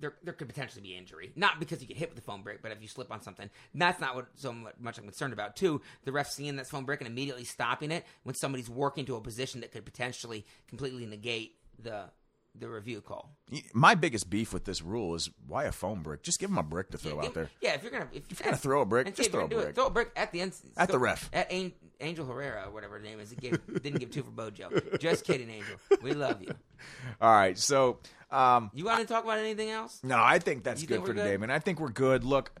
there there could potentially be injury, not because you get hit with the foam brick, but if you slip on something, that's not what so much I'm concerned about. Two, the ref seeing that foam brick and immediately stopping it when somebody's working to a position that could potentially completely negate the the review call. My biggest beef with this rule is why a foam brick? Just give them a brick to throw Yeah, out there. Yeah, if you're gonna if, you're gonna throw a brick, just throw a gonna it, brick. Throw a brick at the end. At the ref. At An- Angel Herrera, whatever her name is. He gave, didn't give two for Bojo. Just kidding, Angel. We love you. All right, so um, You want to talk about anything else? No, I think that's You good think for today, good? man. I think we're good. Look,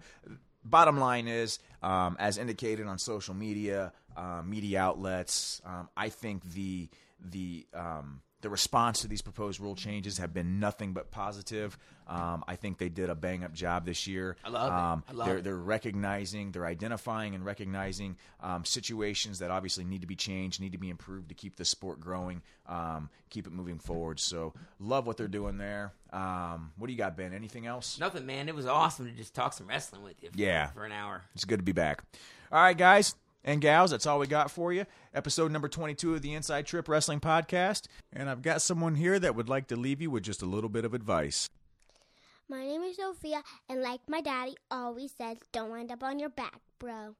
bottom line is, um, as indicated on social media, uh, media outlets, um, I think the the um, the response to these proposed rule changes have been nothing but positive. Um, I think they did a bang up job this year. I love it. um, I love they're, it. They're recognizing, they're identifying and recognizing um, situations that obviously need to be changed, need to be improved to keep the sport growing, um, keep it moving forward. So, love what they're doing there. Um, what do you got, Ben? Anything else? Nothing, man. It was awesome to just talk some wrestling with you. For, Yeah. for an hour. It's good to be back. All right, guys and gals, that's all we got for you. Episode number 22 of the Inside Trip Wrestling Podcast. And I've got someone here that would like to leave you with just a little bit of advice. My name is Sophia, and like my daddy always says, don't wind up on your back, bro.